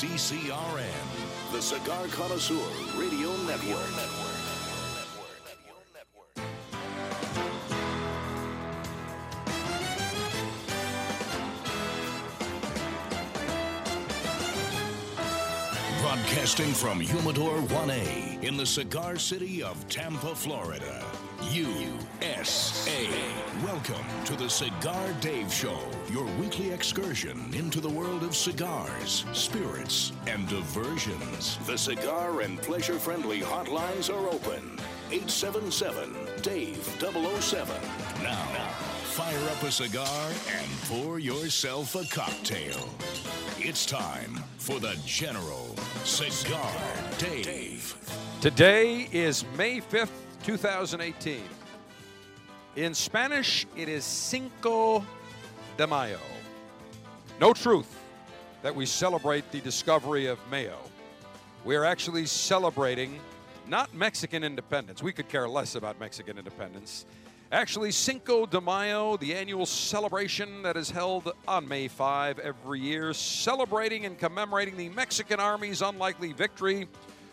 CCRN, the Cigar Connoisseur Radio Network. Broadcasting from Humidor 1A in the cigar city of Tampa, Florida. USA. Welcome to the Cigar Dave Show, your weekly excursion into the world of cigars, spirits, and diversions. The cigar and pleasure friendly hotlines are open. 877 Dave 007. Now, fire up a cigar and pour yourself a cocktail. It's time for the General Cigar Dave. Today is May 5th, 2018. In Spanish, it is Cinco de Mayo. No truth that we celebrate the discovery of Mayo. We are actually celebrating not Mexican independence. We could care less about Mexican independence. Actually, Cinco de Mayo, the annual celebration that is held on May 5 every year, celebrating and commemorating the Mexican Army's unlikely victory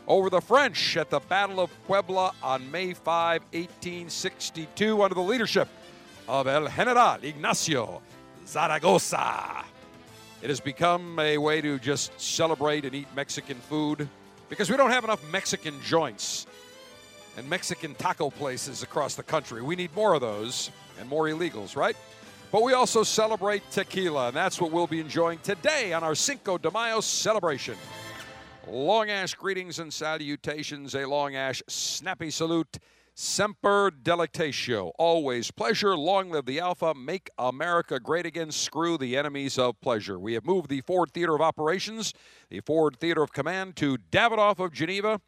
over the French at the Battle of Puebla on May 5, 1862, under the leadership of El General Ignacio Zaragoza. It has become a way to just celebrate and eat Mexican food because we don't have enough Mexican joints and Mexican taco places across the country. We need more of those and more illegals, right? But we also celebrate tequila, and that's what we'll be enjoying today on our Cinco de Mayo celebration. Long Ash greetings and salutations, a Long Ash snappy salute. Semper delectatio. Always pleasure. Long live the Alpha. Make America great again. Screw the enemies of pleasure. We have moved the Ford Theater of Operations, the Ford Theater of Command, to Davidoff of Geneva.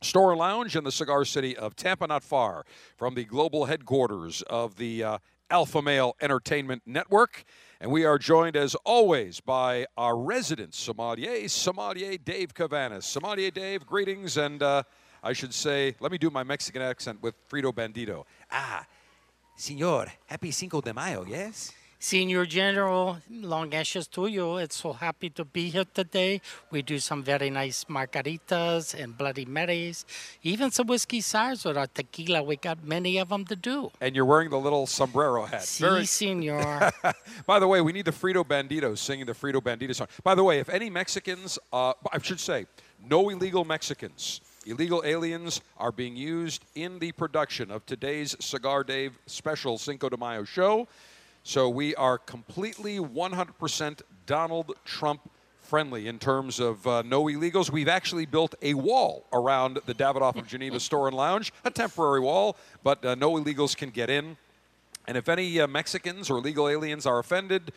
Store Lounge in the cigar city of Tampa, not far from the global headquarters of the uh, Alpha Male Entertainment Network. And we are joined, as always, by our resident sommelier, sommelier Dave Cavanis. Sommelier Dave, greetings, and uh, I should say, let me do my Mexican accent with Frito Bandito. Ah, Senor, happy Cinco de Mayo, yes? Senior General Long Ashes to you. It's so happy to be here today. We do some very nice margaritas and Bloody Marys, even some whiskey sours with our tequila. We got many of them to do. And you're wearing the little sombrero hat. Si, senor. By the way, we need the Frito Banditos singing the Frito Bandito song. By the way, if any Mexicans, uh, I should say, no illegal Mexicans, illegal aliens are being used in the production of today's Cigar Dave special Cinco de Mayo show. So we are completely 100% Donald Trump friendly in terms of uh, no illegals. We've actually built a wall around the Davidoff of Geneva store and lounge, a temporary wall, but uh, no illegals can get in. And if any uh, Mexicans or illegal aliens are offended,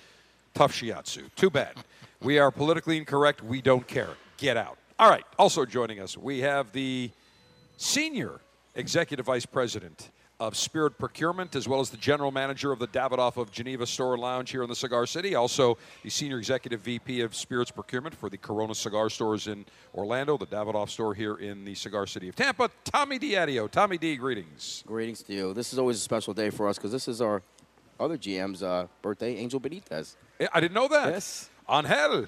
tough shiatsu. Too bad. We are politically incorrect. We don't care. Get out. All right. Also joining us, we have the senior executive vice president of Spirit Procurement, as well as the general manager of the Davidoff of Geneva Store and Lounge here in the Cigar City. Also, the senior executive VP of Spirits Procurement for the Corona Cigar Stores in Orlando, the Davidoff store here in the Cigar City of Tampa. Tommy Diadio. Tommy D, greetings. Greetings to you. This is always a special day for us because this is our other GM's uh, birthday, Angel Benitez. I didn't know that. Yes. Angel.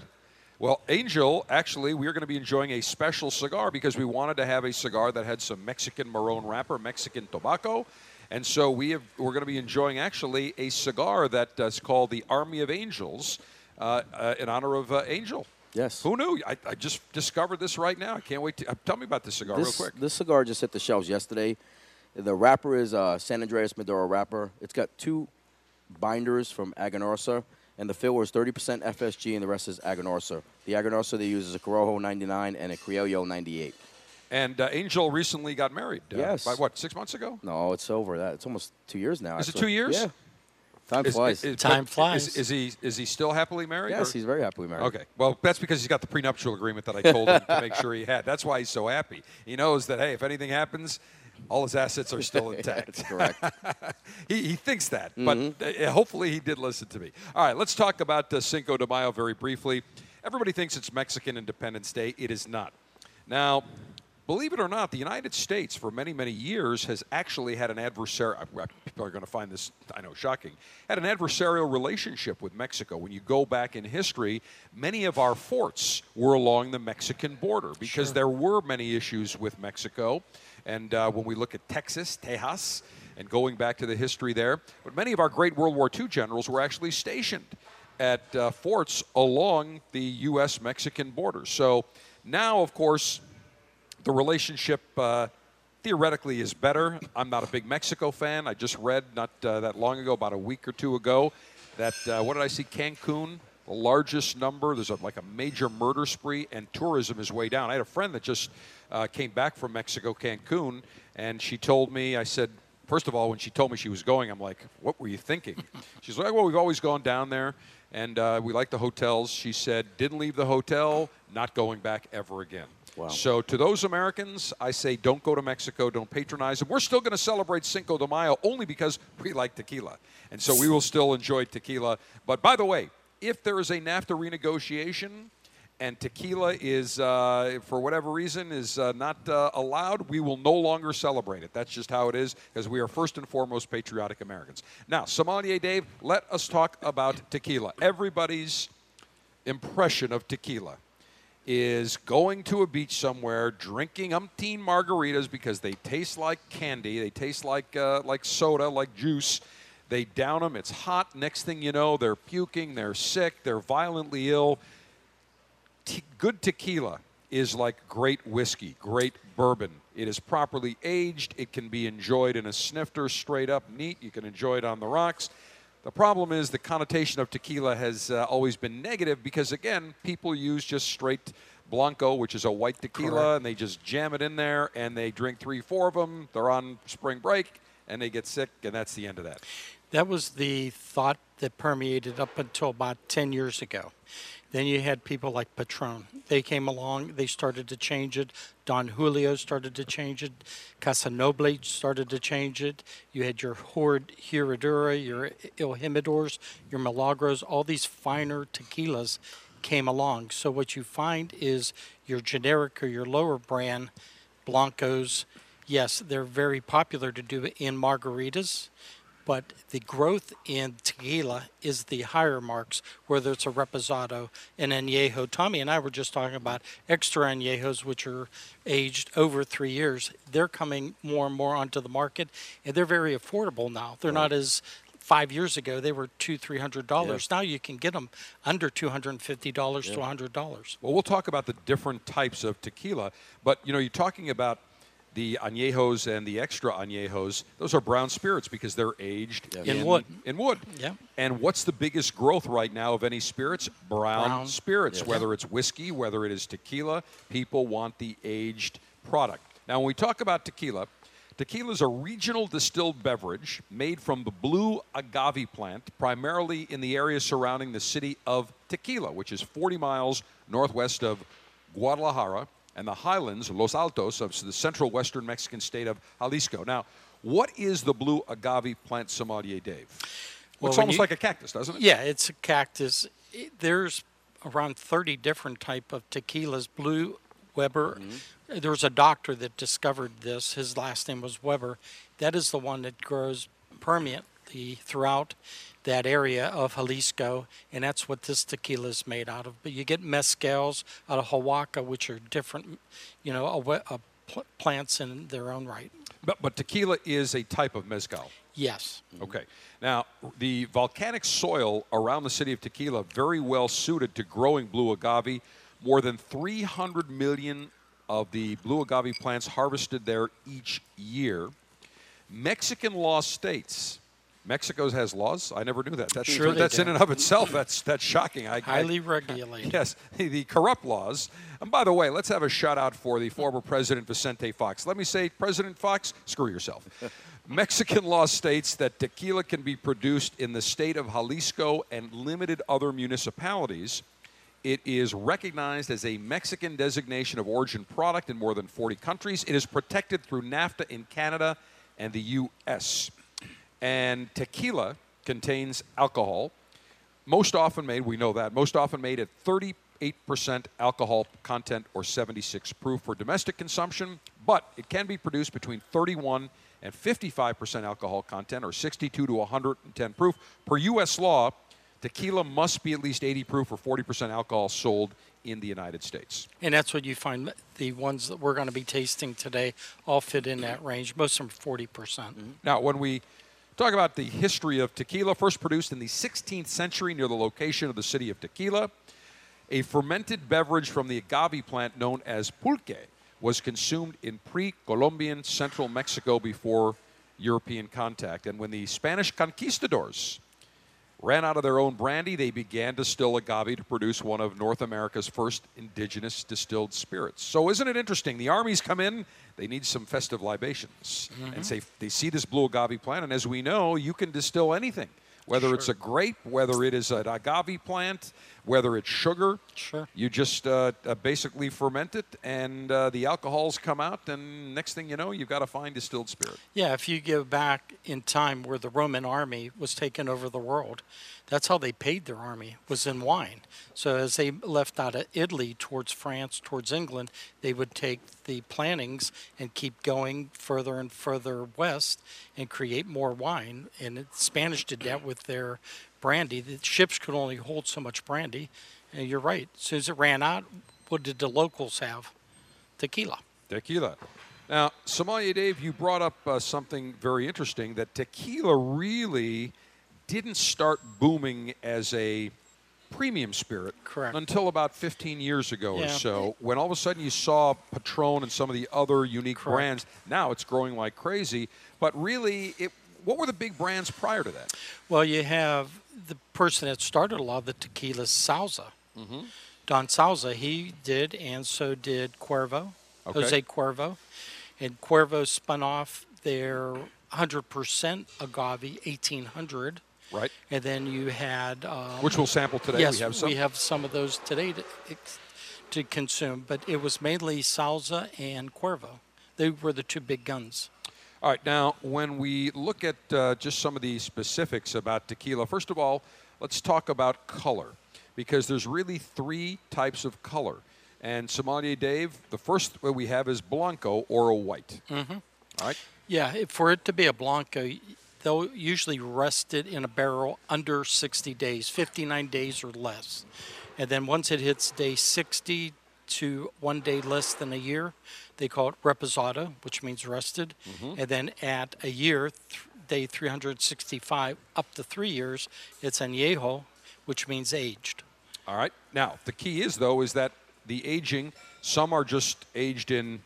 Well, Angel, actually, we're going to be enjoying a special cigar because we wanted to have a cigar that had some Mexican Marron wrapper, Mexican tobacco. And so we have, we're going to be enjoying actually a cigar that is called the Army of Angels uh, uh, in honor of uh, Angel. Yes. Who knew? I, I, just discovered this right now. I can't wait to uh, tell me about this cigar this, real quick. This cigar just hit the shelves yesterday. The wrapper is uh, San Andreas Maduro wrapper. It's got two binders from Aganorsa and the filler is 30% FSG, and the rest is Aganorsa. The Aganorsa they use is a Corojo 99 and a Criollo 98. And uh, Angel recently got married. Uh, yes. By what, six months ago? No, it's over that. It's almost two years now. Is actually. it two years? Yeah. Time Is- flies. is- Time flies. Is, is he is he still happily married? yes, or- he's very happily married. Okay. Well, that's because he's got the prenuptial agreement that I told him to make sure he had. That's why he's so happy. He knows that hey, if anything happens, all his assets are still intact. That's correct. he, he thinks that, but uh, hopefully he did listen to me. All right, let's talk about uh, Cinco de Mayo very briefly. Everybody thinks it's Mexican Independence Day. It is not. Now, believe it or not, the United States for many, many years has actually had an adversarial. People are going to find this, I know, shocking. Had an adversarial relationship with Mexico. When you go back in history, many of our forts were along the Mexican border because there were many issues with Mexico. And uh, when we look at Texas, Tejas, and going back to the history there, but many of our great World War II generals were actually stationed at uh, forts along the U.S. Mexican border. So now, of course, the relationship uh, theoretically is better. I'm not a big Mexico fan. I just read not uh, that long ago, about a week or two ago, that uh, what did I see? Cancun, the largest number. There's a, like a major murder spree, and tourism is way down. I had a friend that just uh, came back from Mexico, Cancun, and she told me, I said, First of all, when she told me she was going, I'm like, what were you thinking? She's like, well, we've always gone down there and uh, we like the hotels. She said, didn't leave the hotel, not going back ever again. Wow. So to those Americans, I say don't go to Mexico, don't patronize them. We're still going to celebrate Cinco de Mayo only because we like tequila. And so we will still enjoy tequila. But by the way, if there is a NAFTA renegotiation, and tequila is, uh, for whatever reason, is uh, not uh, allowed, we will no longer celebrate it. That's just how it is, because we are first and foremost patriotic Americans. Now, Sommelier Dave, let us talk about tequila. Everybody's impression of tequila is going to a beach somewhere, drinking umpteen margaritas because they taste like candy, they taste like uh, like soda, like juice. They down them. It's hot. Next thing you know, they're puking. They're sick. They're violently ill te- good tequila is like great whiskey, great bourbon. It is properly aged. It can be enjoyed in a snifter, straight up neat. You can enjoy it on the rocks. The problem is the connotation of tequila has uh, always been negative because, again, people use just straight Blanco, which is a white tequila, Correct. and they just jam it in there and they drink three, four of them. They're on spring break and they get sick, and that's the end of that. That was the thought that permeated up until about 10 years ago. Then you had people like Patron. They came along, they started to change it. Don Julio started to change it. Casa Noble started to change it. You had your Horde Herradura, your Il your Milagros, all these finer tequilas came along. So what you find is your generic or your lower brand Blancos, yes, they're very popular to do in margaritas, but the growth in tequila is the higher marks, whether it's a reposado, and an añejo. Tommy and I were just talking about extra añejos, which are aged over three years. They're coming more and more onto the market, and they're very affordable now. They're not as five years ago they were two three hundred dollars now you can get them under two hundred and fifty dollars to a hundred dollars Well, we'll talk about the different types of tequila, but you know, you're talking about the añejos and the extra añejos. Those are brown spirits because they're aged In wood. Mm-hmm. In wood. Yeah. And what's the biggest growth right now of any spirits? Brown, Brown. spirits. Yes. Whether it's whiskey, whether it is tequila, people want the aged product. Now, when we talk about tequila, tequila is a regional distilled beverage made from the blue agave plant, primarily in the area surrounding the city of Tequila, which is 40 miles northwest of Guadalajara and the highlands, Los Altos, of the central western Mexican state of Jalisco. Now, what is the blue agave plant sommelier, Dave? Well, Looks almost you- like a cactus, doesn't it? Yeah, it's a cactus. It- There's around 30 different type of tequilas. Blue Weber. Mm-hmm. There was a doctor that discovered this. His last name was Weber. That is the one that grows permanently throughout that area of Jalisco, and that's what this tequila is made out of. But you get mezcals out of Oaxaca, which are different, you know, a, a pl- plants in their own right. But, but tequila is a type of mezcal. Yes. Okay. Now, the volcanic soil around the city of Tequila very well suited to growing blue agave. More than 300 million of the blue agave plants harvested there each year. Mexican law states. Mexico has laws. I never knew that. That's Sure that's in and of itself. That's that's shocking. I, I- Highly regulated. Yes, the, the corrupt laws. And by the way, let's have a shout out for the former President Vicente Fox. Let me say, President Fox, screw yourself. Mexican law states that tequila can be produced in the state of Jalisco and limited other municipalities. It is recognized as a Mexican designation of origin product in more than 40 countries. It is protected through NAFTA in Canada and the U.S. And tequila contains alcohol, most often made, we know that, most often made at 30 8% alcohol content or 76 proof for domestic consumption, but it can be produced between 31 and 55% alcohol content or 62 to 110 proof. Per U.S. law, tequila must be at least 80 proof or 40% alcohol sold in the United States. And that's what you find the ones that we're going to be tasting today all fit in that range. Most of them 40%. percent mm-hmm. Now, when we talk about the history of tequila, first produced in the 16th century near the location of the city of Tequila, a fermented beverage from the agave plant known as pulque was consumed in pre Columbian central Mexico before European contact. And when the Spanish conquistadors ran out of their own brandy, they began to distill agave to produce one of North America's first indigenous distilled spirits. So, isn't it interesting? The armies come in, they need some festive libations. And mm-hmm. say they see this blue agave plant, and as we know, you can distill anything. Whether it's a grape, whether it is an agave plant, whether it's sugar, Sure. you just uh, uh, basically ferment it, and uh, the alcohols come out, and next thing you know, you've got a fine distilled spirit. Yeah, if you go back in time where the Roman army was taking over the world, that's how they paid their army was in wine. So as they left out of Italy towards France, towards England, they would take the plantings and keep going further and further west and create more wine. And Spanish did that with their brandy. The ships could only hold so much brandy. And you're right. As soon as it ran out, what did the locals have? Tequila. Tequila. Now, Sommelier Dave, you brought up uh, something very interesting that tequila really didn't start booming as a premium spirit Correct. until about 15 years ago or Yeah. so when all of a sudden you saw Patron and some of the other unique Correct. brands. Now it's growing like crazy, but really it what were the big brands prior to that? Well, you have the person that started a lot of the tequila Sauza. Mm-hmm. Don Sauza, he did, and so did Cuervo, Okay. Jose Cuervo. And Cuervo spun off their 100% agave 1800. Right. And then you had. Um, Which we'll sample today. yes, we have some. we have some of those today to, to consume, but it was mainly Sauza and Cuervo. They were the two big guns. All right, now when we look at uh, just some of the specifics about tequila, first of all, let's talk about color because there's really three types of color. And Sommelier Dave, the first one we have is Blanco or a white. Mm-hmm. All right. Yeah, if- for it to be a Blanco, they'll usually rest it in a barrel under 60 days, 59 days or less. And then once it hits day 60 to one day less than a year, they call it reposado, which means rested. Mm-hmm. And then at a year, th- day 365 up to three years, it's añejo, which means aged. All right. Now, the key is, though, is that the aging, some are just aged in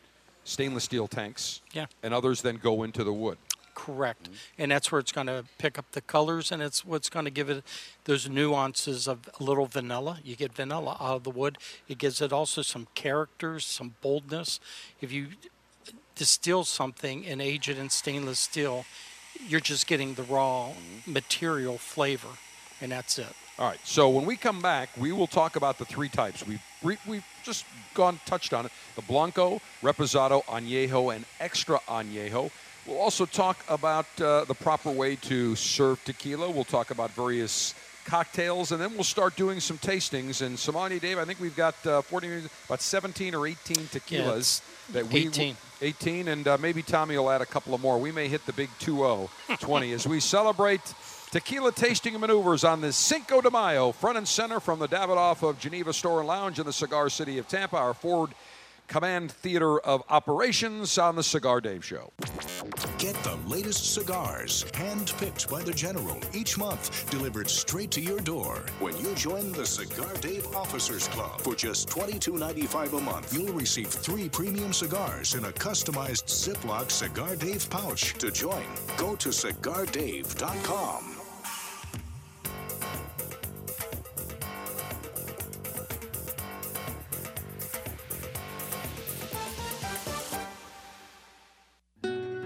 stainless steel tanks, Yeah. and others then go into the wood. Correct. Mm-hmm. And that's where it's going to pick up the colors and it's what's going to give it those nuances of a little vanilla. You get vanilla out of the wood. It gives it also some characters, some boldness. If you distill something and age it in stainless steel, you're just getting the raw mm-hmm. material flavor, and that's it. All right. So when we come back, we will talk about the three types. We've we, we've just gone touched on it: the Blanco, Reposado, Añejo, and Extra Añejo. We'll also talk about uh, the proper way to serve tequila. We'll talk about various cocktails, and then we'll start doing some tastings. And Sommelier, Dave, I think we've got uh, 40, about 17 or 18 tequilas it's that we 18. 18, and uh, maybe Tommy will add a couple of more. We may hit the big 2-0 20 as we celebrate tequila tasting maneuvers on this Cinco de Mayo, front and center from the Davidoff of Geneva Store and Lounge in the Cigar City of Tampa, our Ford Command Theater of Operations on the Cigar Dave Show. Get the latest cigars, hand-picked by the General each month, delivered straight to your door. When you join the Cigar Dave Officers Club for just $22.95 a month, you'll receive three premium cigars in a customized Ziploc Cigar Dave pouch. To join, go to cigardave.com.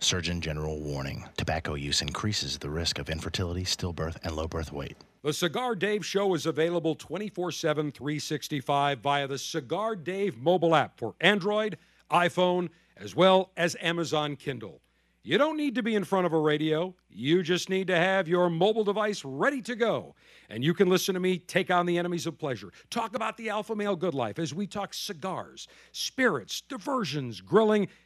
Surgeon General warning tobacco use increases the risk of infertility, stillbirth, and low birth weight. The Cigar Dave Show is available 24 7, 365 via the Cigar Dave mobile app for Android, iPhone, as well as Amazon Kindle. You don't need to be in front of a radio. You just need to have your mobile device ready to go. And you can listen to me take on the enemies of pleasure, talk about the alpha male good life as we talk cigars, spirits, diversions, grilling,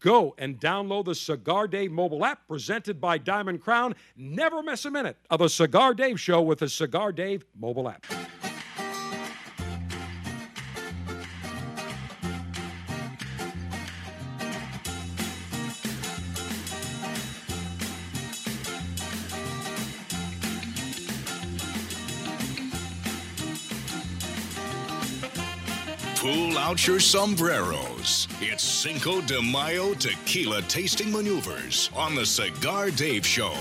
Go and download the Cigar Dave mobile app presented by Diamond Crown. Never miss a minute of a Cigar Dave show with the Cigar Dave mobile app. Out your sombreros. It's Cinco de Mayo tequila tasting maneuvers on the Cigar Dave Show.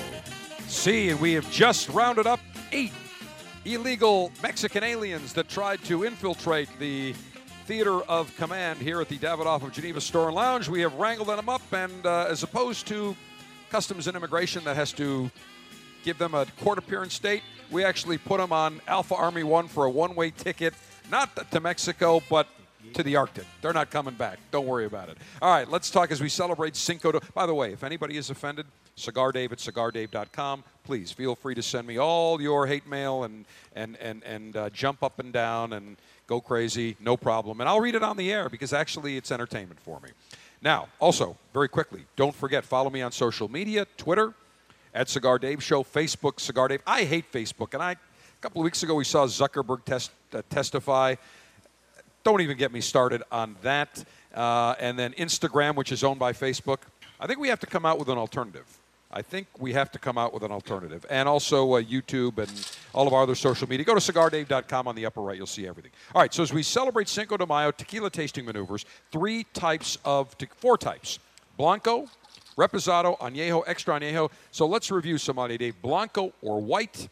See, and we have just rounded up eight illegal Mexican aliens that tried to infiltrate the theater of command here at the Davidoff of Geneva Store and Lounge. We have wrangled them up, and uh, as opposed to Customs and Immigration that has to give them a court appearance date, we actually put them on Alpha Army One for a one way ticket, not to Mexico, but to the Arctic. They're not coming back. Don't worry about it. All right, let's talk as we celebrate Cinco de. By the way, if anybody is offended, CigarDave at CigarDave.com. Please feel free to send me all your hate mail and and and and uh, jump up and down and go crazy. No problem, and I'll read it on the air because actually it's entertainment for me. Now, also very quickly, don't forget follow me on social media: Twitter at Cigar Dave Show, Facebook Cigar Dave. I hate Facebook, and I a couple of weeks ago we saw Zuckerberg test, uh, testify. Don't even get me started on that. Uh, and then Instagram, which is owned by Facebook. I think we have to come out with an alternative. I think we have to come out with an alternative. And also uh, YouTube and all of our other social media. Go to cigardave.com on the upper right. You'll see everything. All right, so as we celebrate Cinco de Mayo tequila tasting maneuvers, three types of, te- four types Blanco, Reposado, Añejo, Extra Añejo. So let's review some on Dave. Blanco or white,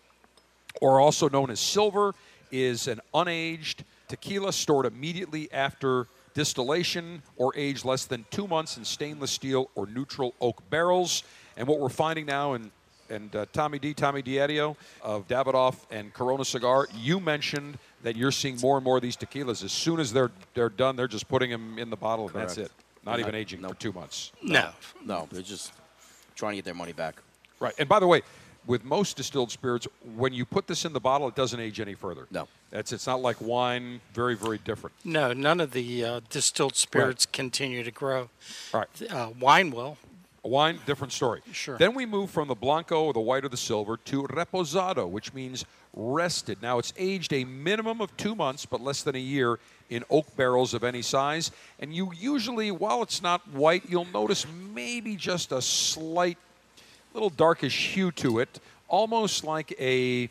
or also known as silver, is an unaged tequila stored immediately after distillation or aged less than two months in stainless steel or neutral oak barrels. And what we're finding now, and, and uh, Tommy D, Tommy Diadio of Davidoff and Corona Cigar, you mentioned that you're seeing more and more of these tequilas. As soon as they're, they're done, they're just putting them in the bottle, and that's it. Correct. Not even aging no. for two months. No. No, they're just trying to get their money back. Right. And by the way, with most distilled spirits, when you put this in the bottle, it doesn't age any further. No. That's it's not like wine. Very very different. No, none of the uh, distilled spirits continue to grow. All right. Uh, wine will. Wine, different story. Sure. Then we move from the blanco or the white or the silver to reposado, which means rested. Now it's aged a minimum of two months, but less than a year in oak barrels of any size. And you usually, while it's not white, you'll notice maybe just a slight, little darkish hue to it, almost like a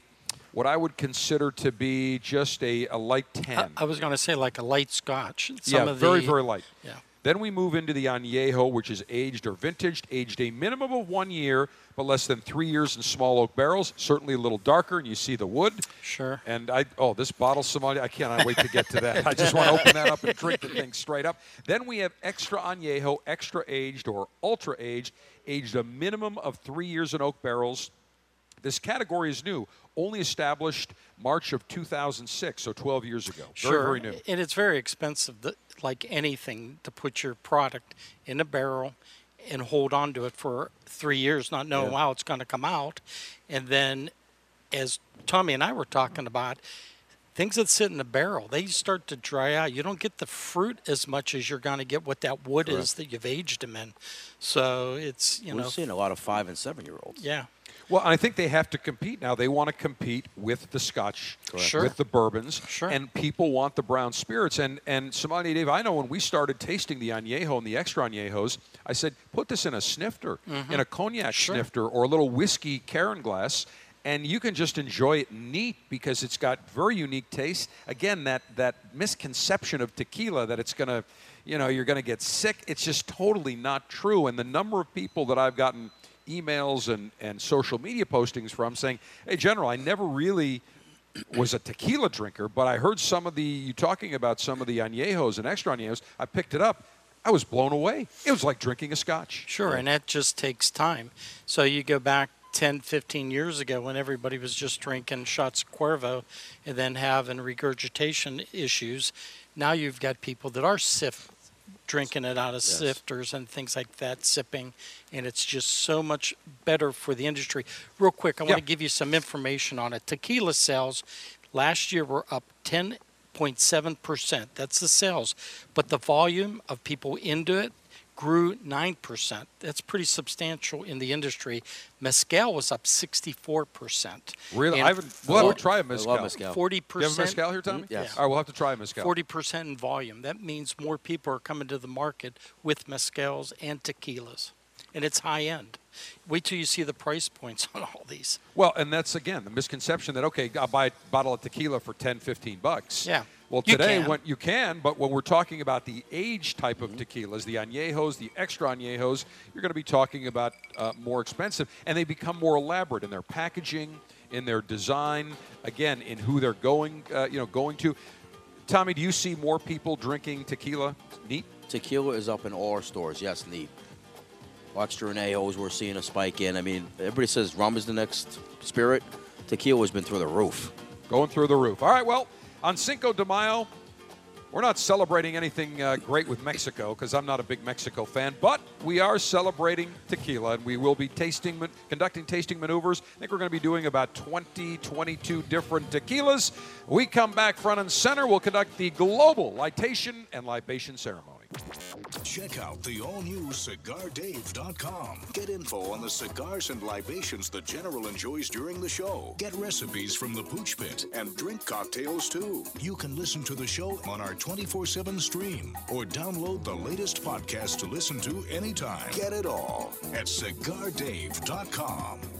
what I would consider to be just a, a light I, I was going to say like a light scotch. Some yeah, of very, the, very light. Yeah. Then we move into the añejo, which is aged or vintaged, aged a minimum of one year, but less than three years in small oak barrels. Certainly a little darker, and you see the wood. Sure. And I oh, this bottle Sommelier, I cannot wait to get to that. I just want to open that up and drink the thing straight up. Then we have extra añejo, extra aged or ultra aged, aged a minimum of three years in oak barrels. This category is new, only established March of 2006, so 12 years ago. Very, Sure. very new. And it's very expensive, like anything, to put your product in a barrel and hold on to it for three years, not knowing Yeah. how it's going to come out. And then, as Tommy and I were talking about, things that sit in a barrel, they start to dry out. You don't get the fruit as much as you're going to get what that wood is that you've aged them in. So it's, you We've know, seen a lot of five and seven year olds. yeah. Well, I think they have to compete now. They want to compete with the Scotch, Sure. with the bourbons, Sure. and people want the brown spirits. And and Sommelier Dave, I know when we started tasting the añejo and the extra añejos, I said, put this in a snifter, mm-hmm. in a cognac Sure. snifter, or a little whiskey Karen glass. And you can just enjoy it neat because it's got very unique taste. Again, that that misconception of tequila that it's gonna, you know, you're gonna get sick. It's just totally not true. And the number of people that I've gotten emails and, and social media postings from saying, hey, General, I never really was a tequila drinker, but I heard some of the, you talking about some of the añejos and extra añejos. I picked it up. I was blown away. It was like drinking a scotch. Sure, and that just takes time. So you go back 10, 15 years ago when everybody was just drinking shots of Cuervo and then having regurgitation issues. Now you've got people that are sift, drinking it out of sifters and things like that, sipping, and it's just so much better for the industry. Real quick, I want to give you some information on it. Tequila sales last year were up 10.7%. That's the sales. But the volume of people into it grew 9%. That's pretty substantial in the industry. Mezcal was up 64%. Really? And I haven't, we'll have to try a I mezcal. love mezcal. 40%. Do you have a mezcal here, Tommy? Yes. All right, we'll have to try a mezcal. 40% in volume. That means more people are coming to the market with mezcals and tequilas. And it's high end. Wait till you see the price points on all these. Well, and that's again the misconception that okay, I'll buy a bottle of tequila for 10, 15 bucks. Yeah. Well, You today can. when you can, but when we're talking about the age type Mm-hmm. of tequilas, the añejos, the extra añejos, you're going to be talking about uh, more expensive, and they become more elaborate in their packaging, in their design, again, in who they're going, uh, you know, going to. Tommy, do you see more people drinking tequila neat? Tequila is up in all our stores. Yes, neat. Extra Renejos, we're seeing a spike in. I mean, everybody says rum is the next spirit. Tequila has been through the roof. going through the roof. All right, well, on Cinco de Mayo, we're not celebrating anything uh, great with Mexico because I'm not a big Mexico fan, but we are celebrating tequila and we will be tasting, conducting tasting maneuvers. I think we're going to be doing about 20, 22 different tequilas. We come back front and center. We'll conduct the global lightation and libation ceremony. Check out the all new CigarDave.com. Get info on the cigars and libations the General enjoys during the show. Get recipes from the Pooch Pit and drink cocktails too. You can listen to the show on our 24 7 stream or download the latest podcast to listen to anytime. Get it all at CigarDave.com.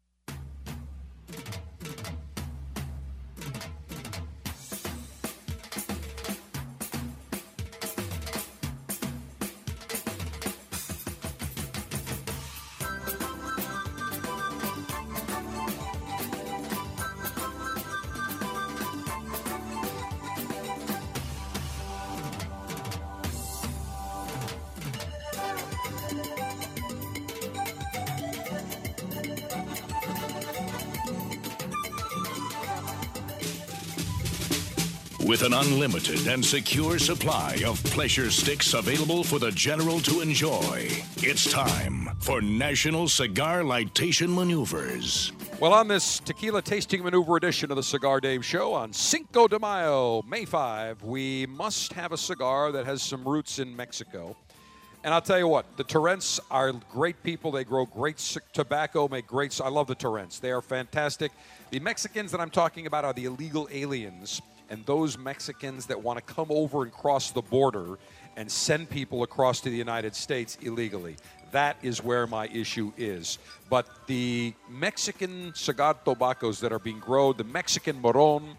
unlimited and secure supply of pleasure sticks available for the general to enjoy, it's time for National Cigar Lightation Maneuvers. Well, on this tequila tasting maneuver edition of the Cigar Dave Show on Cinco de Mayo, May 5, we must have a cigar that has some roots in Mexico. And I'll tell you what, the Torrents are great people. They grow great tobacco, make great. I love the Torrents. They are fantastic. The Mexicans that I'm talking about are the illegal aliens and those Mexicans that want to come over and cross the border and send people across to the United States illegally. That is where my issue is. But the Mexican cigar tobaccos that are being grown, the Mexican Moron,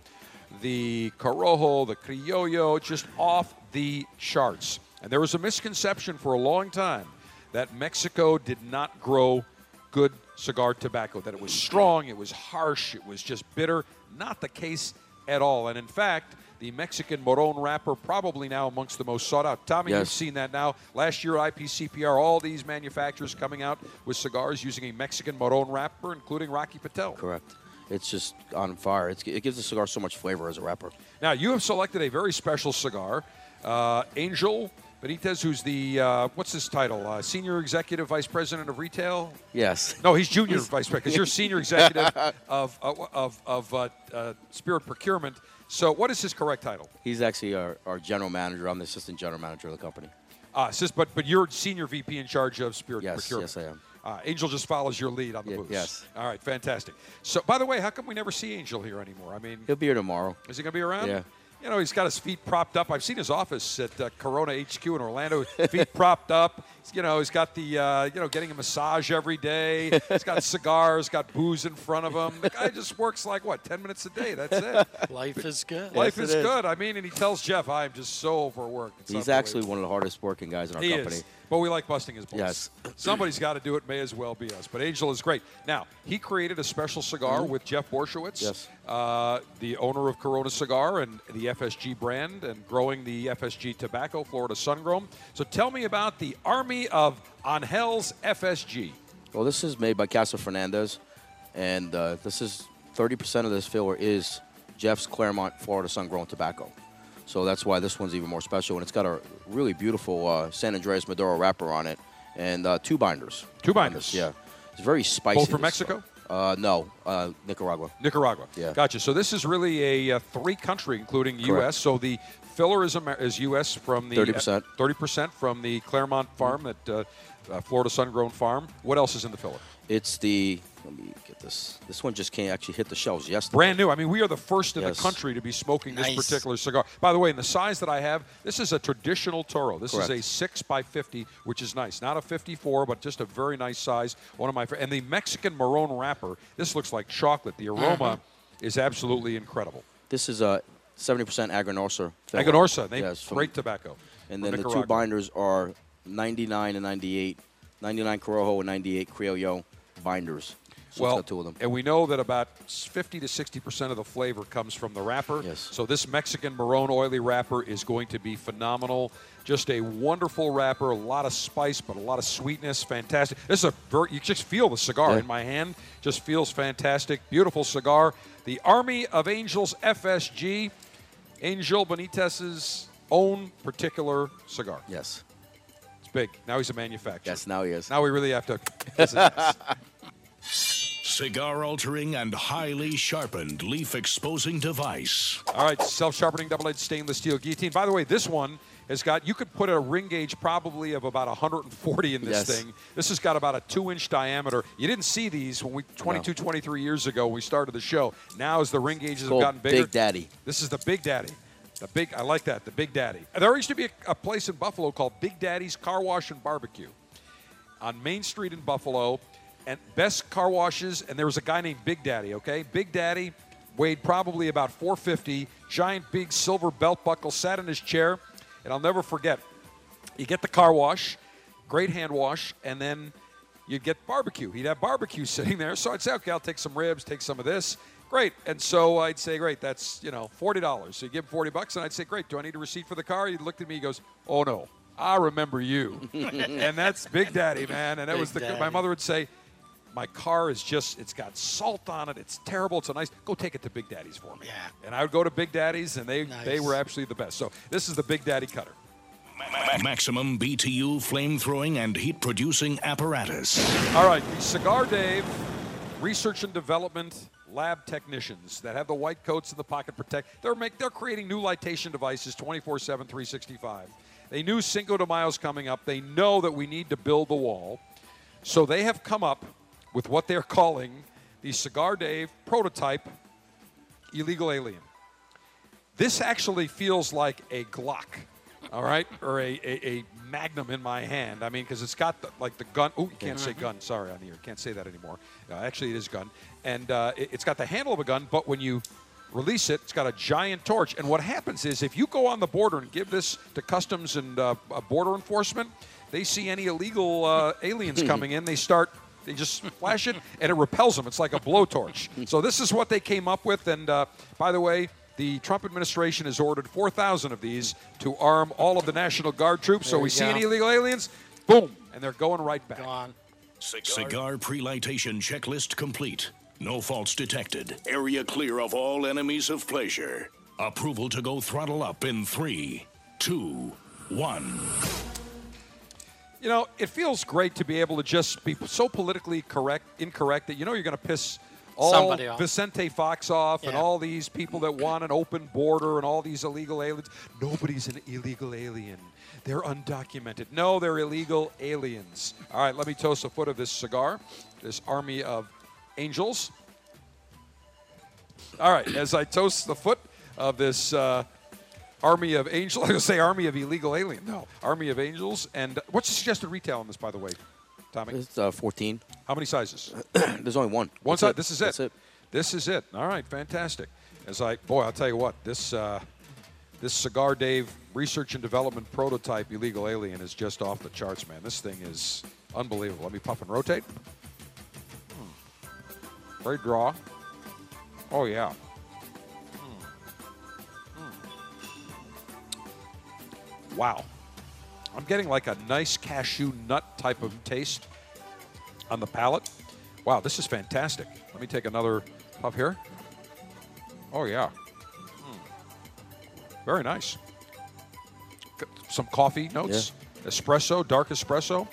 the Corojo, the Criollo, just off the charts. And there was a misconception for a long time that Mexico did not grow good cigar tobacco, that it was strong, it was harsh, it was just bitter. Not the case at all. And in fact, the Mexican Moron wrapper probably now amongst the most sought out. Tommy, you've seen that now. Last year, IPCPR, all these manufacturers coming out with cigars using a Mexican Moron wrapper, including Rocky Patel. Correct. It's just on fire. It's, it gives the cigar so much flavor as a wrapper. Now, you have selected a very special cigar, uh, Angel Benitez, who's the, uh, what's his title? Uh, Senior Executive Vice President of Retail? Yes. No, he's Junior Vice President because you're Senior Executive of, of, of uh, uh, Spirit Procurement. So, what is his correct title? He's actually our, our general manager. I'm the assistant general manager of the company. Uh, sis, but, but you're Senior VP in charge of Spirit Yes, Procurement. yes, yes, I am. Uh, Angel just follows your lead on the Ye- booth. yes. All right, fantastic. So, by the way, how come we never see Angel here anymore? I mean, He'll be here tomorrow. Is he going to be around? Yeah. You know, he's got his feet propped up. I've seen his office at uh, Corona HQ in Orlando. Feet propped up. You know, he's got the, uh, you know, getting a massage every day. He's got cigars, got booze in front of him. The guy just works like, what, 10 minutes a day? That's it. Life is good. Life it is, is. good. I mean, and he tells Jeff, I'm just so overworked. It's He's actually one of the hardest working guys in our He company. is. But we like busting his balls. Yes. Somebody's got to do it. May as well be us. But Angel is great. Now, he created a special cigar with Jeff Borysiewicz. Yes. uh, the owner of Corona Cigar and the FSG brand and growing the FSG tobacco, Florida Sungrown. So tell me about the Army of Angel's FSG. Well, this is made by Casa Fernandez, and uh, this is 30% of this filler is Jeff's Clermont Florida Sun-grown tobacco. So that's why this one's even more special, and it's got a really beautiful uh, San Andreas Maduro wrapper on it, and uh, two binders. Two binders. this, Yeah, it's very spicy. Both from Mexico? Uh, no, uh, Nicaragua. Nicaragua. Yeah. Gotcha. So this is really a uh, three country, including U.S. So the filler is, Amer- is U.S. from the 30%. Thirty percent from the Clermont farm, that uh, uh, Florida Sun-grown farm. What else is in the filler? It's the let me get this. This one just can't actually hit the shelves yesterday. Brand new. I mean, we are the first in Yes. the country to be smoking this particular cigar. By the way, in the size that I have, this is a traditional Toro. This is a six by fifty, which is nice. Not a fifty-four, but just a very nice size. One of my fa- and the Mexican Marron wrapper. This looks like chocolate. The aroma is absolutely incredible. This is a 70% Aganorsa. filler. Aganorsa, they Yes, from- great tobacco. And then the two binders are 99 and 98, 99 Corojo and 98 Criollo binders. So well, two of them. and we know that about 50 to 60 percent of the flavor comes from the wrapper. Yes. So this Mexican Marron oily wrapper is going to be phenomenal. Just a wonderful wrapper, a lot of spice, but a lot of sweetness. Fantastic. This is a very, you just feel the cigar Yeah. in my hand. Just feels fantastic. Beautiful cigar. The Army of Angels FSG, Angel Benitez's own particular cigar. Yes. It's big. Now he's a manufacturer. Yes, now he is. Now we really have to. This is nice. Cigar altering and highly sharpened leaf exposing device. All right, self-sharpening double-edged stainless steel guillotine. By the way, this one has got you could put a ring gauge probably of about 140 in this Yes. thing. This has got about a two-inch diameter. You didn't see these when we 22, 23 years ago we started the show. Now as the ring gauges have gotten bigger, Big Daddy. This is the Big Daddy. The big, I like that. The Big Daddy. There used to be a, a place in Buffalo called Big Daddy's Car Wash and Barbecue on Main Street in Buffalo, and best car washes. And there was a guy named Big Daddy. Okay, Big Daddy weighed probably about 450, giant big silver belt buckle, sat in his chair, and I'll never forget. You get the car wash, great hand wash, and then you'd get barbecue. He'd have barbecue sitting there. So I'd say, okay, I'll take some ribs, take some of this. Great. And so I'd say, great, that's, you know, $40. So you give him 40 bucks, and I'd say, great, do I need a receipt for the car? He looked at me, he goes, oh, no, I remember you. and that's Big Daddy, man. And that was the, my mother would say, my car is just, it's got salt on it. It's terrible. It's a nice, go take it to Big Daddy's for me. Yeah. And I would go to Big Daddy's, and they, they were absolutely the best. So this is the Big Daddy cutter. Maximum BTU flame throwing and heat producing apparatus. All right, the Cigar Dave research and development lab technicians that have the white coats and the pocket protect. They're make they're creating new lightation devices 24/7 365. They knew Cinco de Mayo's coming up. They know that we need to build the wall. So they have come up with what they're calling the Cigar Dave prototype illegal alien. This actually feels like a Glock, all right, or a, a, a Magnum in my hand. I mean, because it's got the, like the gun. Oh, you can't say gun. Sorry on air. Can't say that anymore. Uh, actually, it is gun, and uh, it, it's got the handle of a gun. But when you release it, it's got a giant torch. And what happens is, if you go on the border and give this to customs and uh, uh, border enforcement, they see any illegal uh, aliens coming in, they start. They just flash it, and it repels them. It's like a blowtorch. So this is what they came up with. And uh, by the way, the Trump administration has ordered 4,000 of these to arm all of the National Guard troops. so we you see go. any illegal aliens, boom, and they're going right back. Gone. Cigar pre-lightation checklist complete. No faults detected. Area clear of all enemies of pleasure. Approval to go throttle up in three, two, one. You know, it feels great to be able to just be so politically correct, incorrect that you know you're going to piss all. Vicente Fox off and all these people that want an open border and all these illegal aliens. Nobody's an illegal alien. They're undocumented. No, they're illegal aliens. All right, let me toast a foot of this cigar, this army of angels. All right, as I toast the foot of this uh, army of angels, I was say army of illegal alien. No, army of angels. And what's the suggested retail on this, by the way, Tommy? It's uh, 14. How many sizes? There's only one. One side. This is it. That's it. This is it. All right, fantastic. As I, boy, I'll tell you what, this uh, this cigar Dave research and development prototype illegal alien is just off the charts, man. This thing is unbelievable. Let me puff and rotate. Hmm. Very draw. Oh yeah. Wow. I'm getting like a nice cashew nut type of taste on the palate. Wow, this is fantastic. Let me take another puff here. Oh, yeah. Mm. Very nice. Some coffee notes, espresso, dark espresso.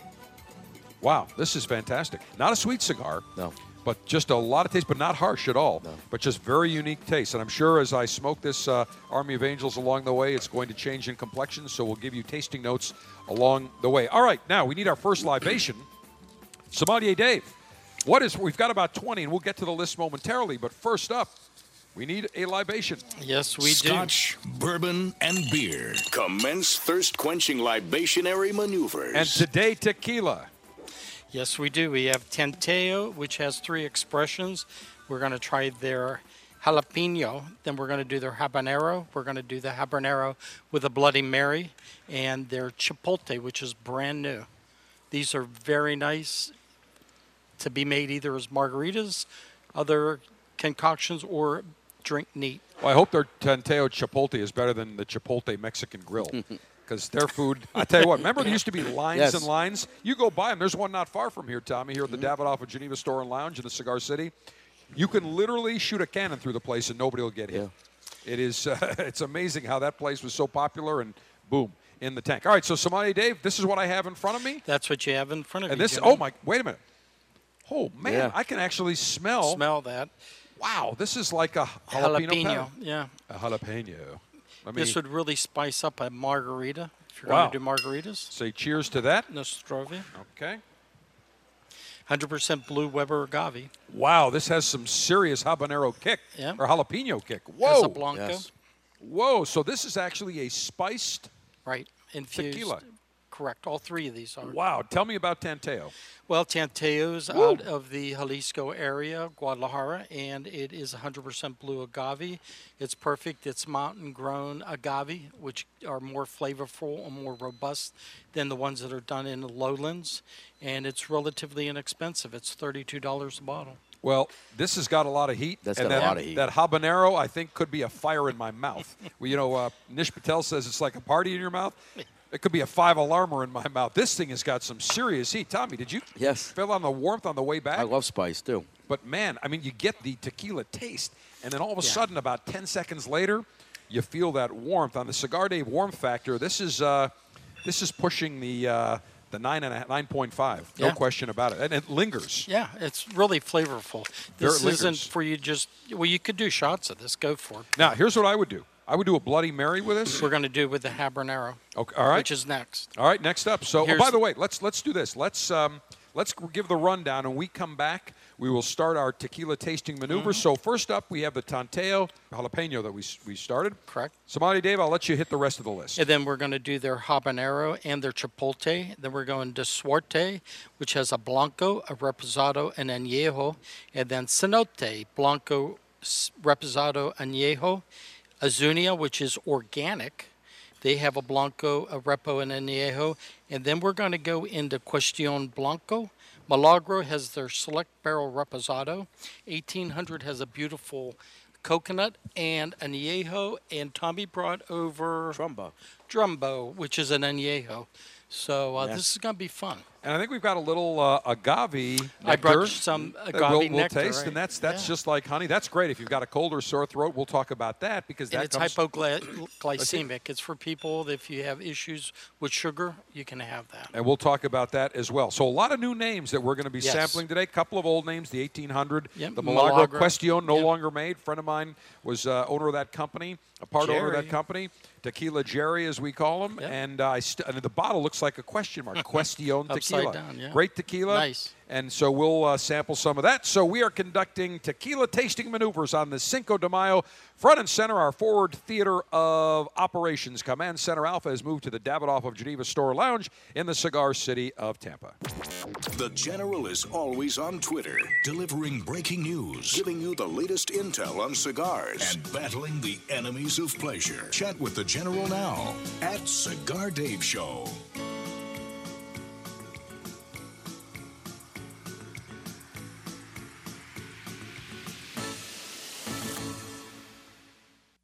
Wow, this is fantastic. Not a sweet cigar. No. But just a lot of taste, but not harsh at all. But just very unique taste. And I'm sure as I smoke this uh, Army of Angels along the way, it's going to change in complexion. So we'll give you tasting notes along the way. All right, now we need our first libation. Sommelier Dave, what is, we've got about 20, and we'll get to the list momentarily. But first up, we need a libation. Yes, we do Scotch, bourbon, and beer. Commence thirst-quenching libationary maneuvers. And today, tequila. Do. Yes, we do. We have Tanteo, which has three expressions. We're going to try their jalapeno. Then we're going to do their habanero. We're going to do the habanero with a Bloody Mary, and their chipotle, which is brand new. These are very nice to be made either as margaritas, other concoctions, or drink neat. Well, I hope their Tanteo Chipotle is better than the Chipotle Mexican Grill. Because their food, I tell you what, remember there used to be lines Yes. and lines? You go by them. There's one not far from here, Tommy, here at the Davidoff of Geneva Store and Lounge in the Cigar City. You can literally shoot a cannon through the place and nobody will get hit. It is, uh, it's amazing how that place was so popular and boom, in the tank. All right, so Sommelier Dave, this is what I have in front of me. That's what you have in front of And you. this, Jimmy. oh my, wait a minute. Oh man, Yeah. I can actually smell. Smell that. Wow, this is like a jalapeno. Jalapeno. Yeah. A jalapeno. Let me This would really spice up a margarita if you're Wow. going to do margaritas. say cheers to that. Nostrovia. Okay. 100% blue Weber agave. Wow, this has some serious habanero kick Yeah. or jalapeno kick. Whoa, Casablanca. Yes. whoa! So this is actually a spiced. Right. Infused. Tequila. Correct. All three of these are. Wow, tell me about Tanteo. Well, Tanteo's out of the Jalisco area, Guadalajara, and it is 100% blue agave. It's perfect. It's mountain grown agave, which are more flavorful and more robust than the ones that are done in the lowlands. And it's relatively inexpensive. It's $32 a bottle. Well, this has got a lot of heat. That's and got a that, lot of heat. That habanero, I think, could be a fire in my mouth. well, you know, uh, Nish Patel says it's like a party in your mouth. It could be a five alarmer in my mouth. This thing has got some serious heat. Tommy, did you Yes. feel on the warmth on the way back? I love spice too. But man, I mean, you get the tequila taste, and then all of a Yeah. sudden, about 10 seconds later, you feel that warmth on the Cigar Dave warmth factor. This is uh, this is pushing the uh, the nine and a, nine point five. No Yeah. question about it, and it lingers. Yeah, it's really flavorful. There This it isn't for you just. Well, you could do shots of this. Go for it. Now, here's what I would do. I would do a Bloody Mary with this. We're going to do with the habanero, Okay, all right. which is next. All right, next up. So, oh, by the way, let's let's do this. Let's um, let's give the rundown, and we come back. We will start our tequila tasting maneuver. Mm-hmm. So, first up, we have the Tanteo jalapeno that we we started. Correct. Sommelier Dave, I'll let you hit the rest of the list. And then we're going to do their habanero and their chipotle. Then we're going to Suerte, which has a blanco, a reposado, and añejo. And then cenote, blanco, reposado, añejo. Azunia, which is organic. They have a blanco, a repo, and añejo. And then we're going to go into Question Blanco. Milagro has their select barrel reposado. 1800 has a beautiful coconut and añejo. And Tommy brought over Trumbo. Drumbo, which is an añejo. So uh, Yes. this is going to be fun. And I think we've got a little uh, agave nectar. I brought some agave we'll, we'll nectar, taste, right. and that's that's Yeah. just like honey. That's great. If you've got a cold or sore throat, we'll talk about that because And that it's hypoglycemic. It's for people that if you have issues with sugar, you can have that. and we'll talk about that as well. So a lot of new names that we're going to be Yes. sampling today. A couple of old names, the 1800, Yep, the Milagro, Milagro. Question, no Yep. longer made. friend of mine was uh, owner of that company, a part owner of that company. Tequila Jerry, as we call him, Yep. and uh, I st- and the bottle looks like a question mark. Question tequila, down, yeah. great tequila. Nice. And so we'll uh, sample some of that. So we are conducting tequila tasting maneuvers on the Cinco de Mayo. Front and center, our forward theater of operations. Command Center Alpha has moved to the Davidoff of Geneva Store Lounge in the cigar city of Tampa. The General is always on Twitter, delivering breaking news, giving you the latest intel on cigars, and battling the enemies of pleasure. Chat with the General now at Cigar Dave Show.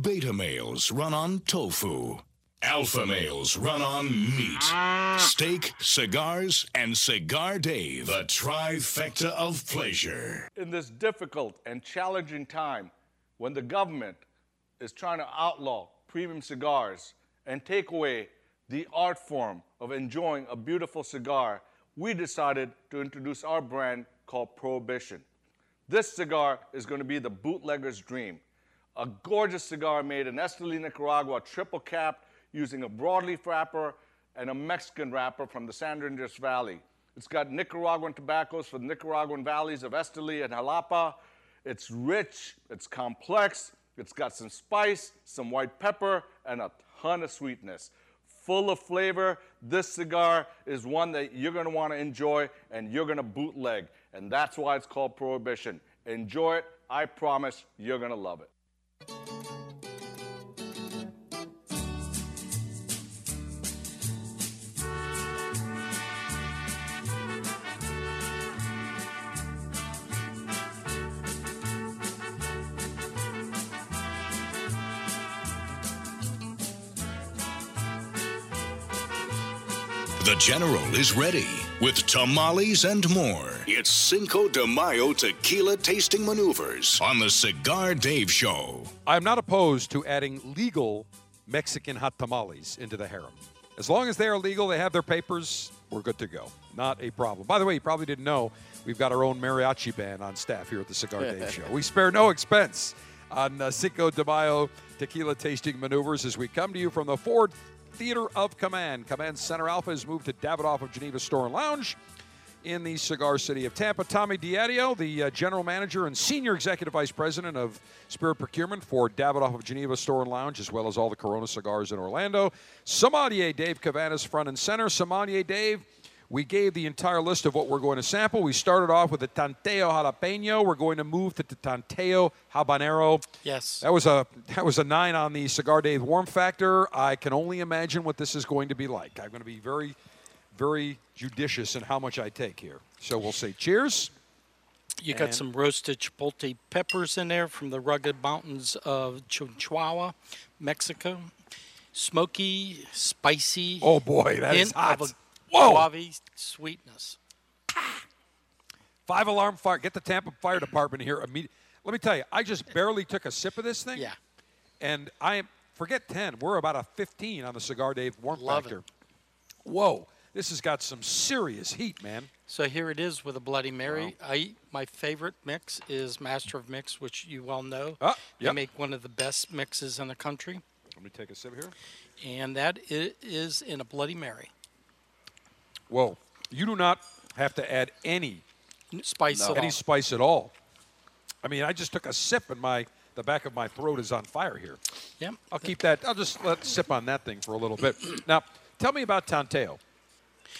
Beta males run on tofu. Alpha males run on meat, steak, cigars, and Cigar Dave. The trifecta of pleasure. in this difficult and challenging time when the government is trying to outlaw premium cigars and take away the art form of enjoying a beautiful cigar, we decided to introduce our brand called Prohibition. This cigar is going to be the bootlegger's dream. A gorgeous cigar made in Esteli, Nicaragua, triple capped using a broadleaf wrapper and a Mexican wrapper from the San Andres Valley. It's got Nicaraguan tobaccos from the Nicaraguan valleys of Esteli and Jalapa. It's rich, it's complex, it's got some spice, some white pepper, and a ton of sweetness. Full of flavor, this cigar is one that you're gonna wanna enjoy and you're gonna bootleg. And that's why it's called Prohibition. Enjoy it, I promise you're gonna love it. The General is ready with tamales and more. It's Cinco de Mayo tequila tasting maneuvers on the Cigar Dave Show. I'm not opposed to adding legal Mexican hot tamales into the harem. As long as they are legal, they have their papers, we're good to go. Not a problem. By the way, you probably didn't know we've got our own mariachi band on staff here at the Cigar Dave Show. We spare no expense on uh, Cinco de Mayo tequila tasting maneuvers as we come to you from the Ford Theater of Command. Command Center Alpha has moved to Davidoff of Geneva Store and Lounge in the cigar city of Tampa. Tommy Diadio, the uh, general manager and senior executive vice president of Spirit Procurement for Davidoff of Geneva Store and Lounge, as well as all the Corona cigars in Orlando. Sommelier Dave Cavanas, front and center. Sommelier Dave, we gave the entire list of what we're going to sample. We started off with the Tanteo Jalapeno. We're going to move to the Tanteo Habanero. Yes. That was a that was a nine on the Cigar Dave warm factor. I can only imagine what this is going to be like. I'm going to be very, very judicious in how much I take here. So we'll say cheers. You got And- some roasted chipotle peppers in there from the rugged mountains of Chihuahua, Mexico. Smoky, spicy. Oh, boy, that is hot. Of Whoa. guave sweetness. Five alarm fire. Get the Tampa Fire Department here immediately. Let me tell you, I just barely took a sip of this thing. Yeah. And I am forget ten. We're about a fifteen on the Cigar Dave warm Love it. Whoa, this has got some serious heat, man. So here it is with a Bloody Mary. I my favorite mix is Master of Mix, which you well know. Ah, They make one of the best mixes in the country, Let me take a sip here. and that is in a Bloody Mary. Whoa, you do not have to add any Spice at any all. spice at all. I mean, I just took a sip and my the back of my throat is on fire here. Yeah. I'll keep that. I'll just let sip on that thing for a little bit. Now, tell me about Tanteo.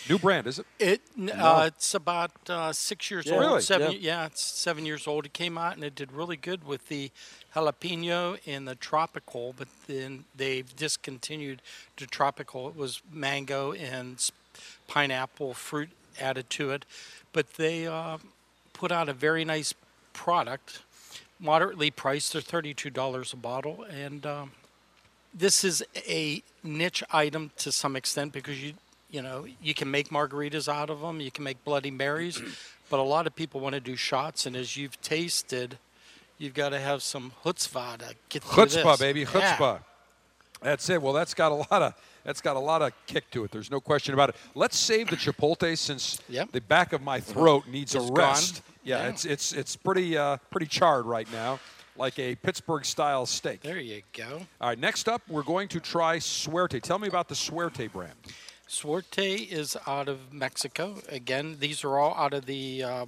New brand, is it? It n uh, it's about uh, six years Yeah. old. Really? Seven, Yeah. yeah. it's seven years old. It came out and it did really good with the jalapeno and the tropical, but then they've discontinued the tropical. It was mango and s- pineapple fruit added to it, but they uh, put out a very nice product, moderately priced. They're thirty-two dollars a bottle, and um, this is a niche item to some extent because you you know you can make margaritas out of them you can make bloody marys but a lot of people want to do shots and as you've tasted you've got to have some chutzpah to get through Chutzpah, this. baby, Yeah. That's it. Well, that's got a lot of that's got a lot of kick to it. There's no question about it. Let's save the chipotle since Yep. the back of my throat needs It's a rest. Yeah, Yeah. it's it's it's pretty uh, pretty charred right now, like a Pittsburgh style steak. there you go All right, next up, we're going to try Suerte. Tell me about the Suerte brand. Suerte is out of Mexico. Again, these are all out of the. Uh,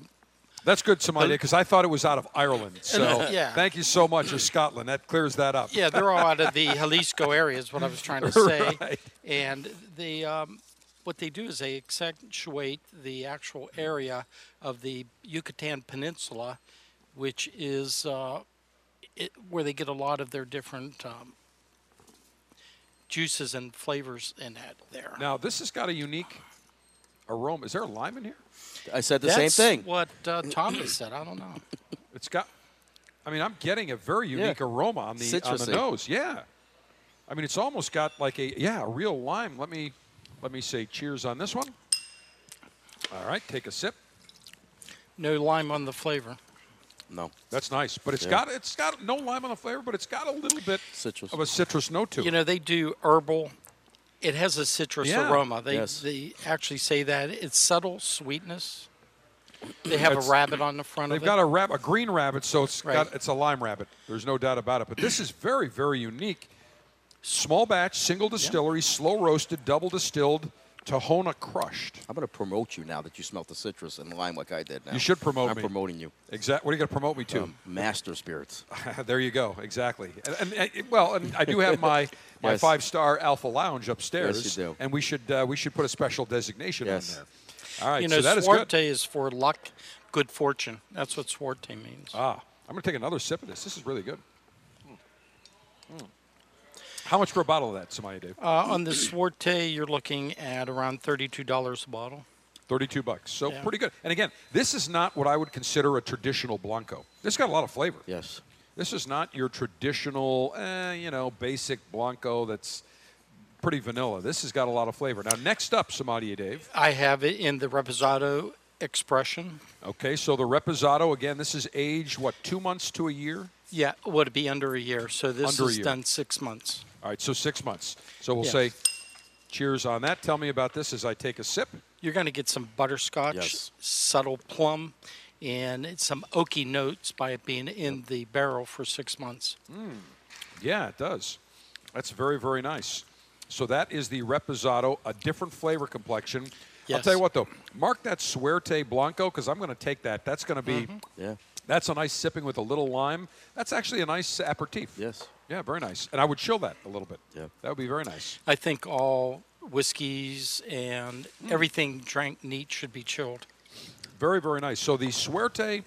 That's good, Sommelier, because I thought it was out of Ireland. So Yeah. thank you so much, or Scotland. That clears that up. yeah, they're all out of the Jalisco area, is what I was trying to say. Right. And the um, what they do is they accentuate the actual area of the Yucatan Peninsula, which is uh, it, where they get a lot of their different um, juices and flavors in that there. Now this has got a unique aroma. Is there a lime in here? I said the That's same thing. That's what uh, Thomas said. I don't know. It's got. I mean, I'm getting a very Yeah. unique aroma on the on the nose. Yeah. I mean, it's almost got like a yeah, a real lime. Let me let me say cheers on this one. All right, take a sip. No lime on the flavor. No. That's nice, but it's Yeah. got it's got no lime on the flavor, but it's got a little bit Citrus. of a citrus note to it. You know, they do herbal. It has a citrus Yeah. aroma. They Yes. they actually say that it's subtle sweetness. They have It's- a rabbit on the front of it. They've of it. got a rab- a green rabbit, so it's Right. got it's a lime rabbit. There's no doubt about it. But this is very very unique. Small batch, single distillery, slow roasted, double distilled, Tahona crushed. I'm going to promote you now that you smelt the citrus and lime like I did now. You should promote I'm me. promoting you. Exactly. What are you going to promote me to? Um, master spirits. there you go. Exactly. And, and, and- well, and I do have my my Yes. five star Alpha Lounge upstairs. Yes, you do. And we should uh, we should put a special designation Yes. on there. All right. you know, so that is Suerte good. is for luck, good fortune. That's what Suerte means. Ah, I'm going to take another sip of this. This is really good. Mm. How much for a bottle of that, somebody, Dave? Uh, on the Suerte, you're looking at around thirty-two dollars a bottle. 32 bucks. So Yeah. pretty good. And again, this is not what I would consider a traditional Blanco. This has got a lot of flavor. Yes. This is not your traditional, eh, you know, basic Blanco that's pretty vanilla. This has got a lot of flavor. Now, next up, Sommelier Dave. I have it in the Reposado expression. Okay, so the Reposado, again, this is aged, what, two months to a year? Yeah, would it be under a year? So this Under is done six months. All right, so six months. So we'll Yes. say Cheers on that. Tell me about this as I take a sip. You're going to get some butterscotch, Yes. subtle plum, and some oaky notes by it being in the barrel for six months. Yeah, it does. That's very, very nice. So that is the Reposado, a different flavor complection. I'll tell you what, though, mark that Suerte Blanco because I'm going to take that. That's going to be, Mm-hmm. Yeah. that's a nice sipping with a little lime. That's actually a nice aperitif. Yes. Yeah, very nice. And I would chill that a little bit. Yeah. That would be very nice. I think all whiskeys and everything drank neat should be chilled. Very, very nice. So the Suerte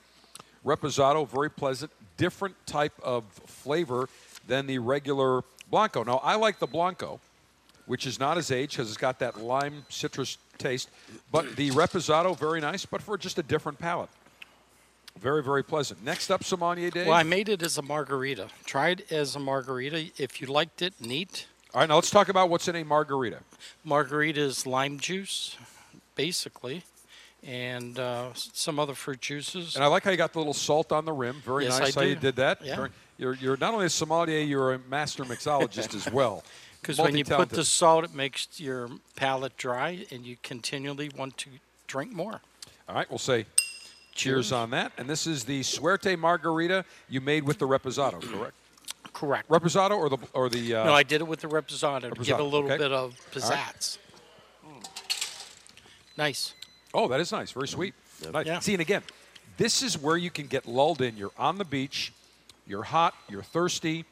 Reposado, very pleasant, different type of flavor than the regular Blanco. Now, I like the Blanco, which is not as aged because it's got that lime citrus taste. But the Reposado, very nice, but for just a different palate. Very, very pleasant. Next up, Sommelier Dave. Well, I made it as a margarita. Tried as a margarita. If you liked it, neat. All right, now let's talk about what's in a margarita. Margarita is lime juice, basically, and uh, some other fruit juices. And I like how you got the little salt on the rim. Very Yes, nice I how you did that. Yeah. You're, you're not only a sommelier, you're a master mixologist as well. Because when you put the salt, it makes your palate dry, and you continually want to drink more. All right, we'll say cheers, on that. And this is the Suerte Margarita you made with the Reposado, correct? Correct. Reposado or the or the uh, no, I did it with the reposado to give Reposado, a little okay. bit of All right. pizzazz. Nice. Oh, that is nice. Very sweet. Nice. Yeah. See, and again, this is where you can get lulled in. You're on the beach, you're hot, you're thirsty,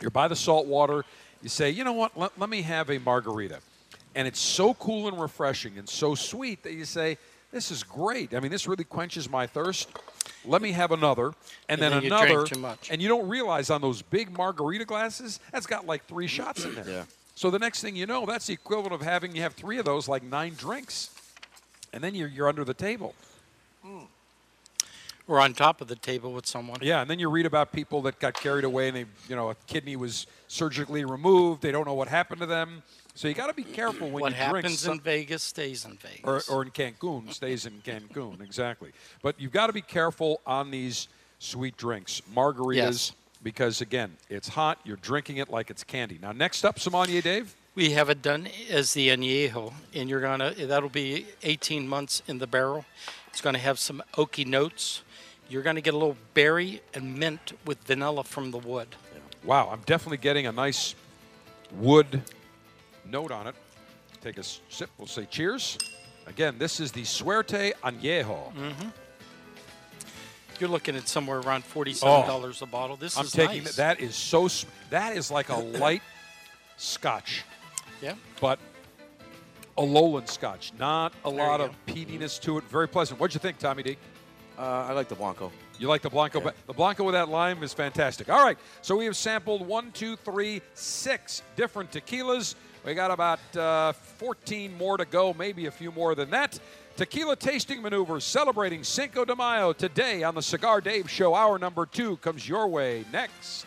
you're by the salt water. You say, you know what? Let, let me have a margarita. And it's so cool and refreshing and so sweet that you say, this is great. I mean, this really quenches my thirst. Let me have another, and, And then, then you another. too much. And you don't realize on those big margarita glasses, that's got like three shots in there. Yeah. So the next thing you know, that's the equivalent of having you have three of those, like nine drinks, and then you're you're under the table. Hmm. We're on top of the table with someone. Yeah, and then you read about people that got carried away and they, you know, a kidney was surgically removed. They don't know what happened to them. So you got to be careful when what you drink. What happens in Vegas stays in Vegas. or in Cancun, stays in Cancun, exactly. But you've got to be careful on these sweet drinks, margaritas, Yes. because again, it's hot. You're drinking it like it's candy. Now, next up, Sommelier Dave. We have it done as the añejo, and you're gonna that'll be 18 months in the barrel. It's gonna have some oaky notes. You're gonna get a little berry and mint with vanilla from the wood. Wow, I'm definitely getting a nice wood note on it. Take a sip. We'll say cheers. Again, this is the Suerte Añejo. Mm-hmm. You're looking at somewhere around forty-seven dollars a bottle. This I'm is taking nice. that. That is so. That is like a light Scotch, Yeah. but a lowland Scotch. Not a There lot you of peatiness to it. Very pleasant. What'd you think, Tommy D? Uh, I like the Blanco. You like the Blanco? but The Blanco with that lime is fantastic. All right, so we have sampled one, two, three, six different tequilas. We got about uh, 14 more to go, maybe a few more than that. Tequila tasting maneuvers celebrating Cinco de Mayo today on the Cigar Dave Show. Hour number two comes your way next.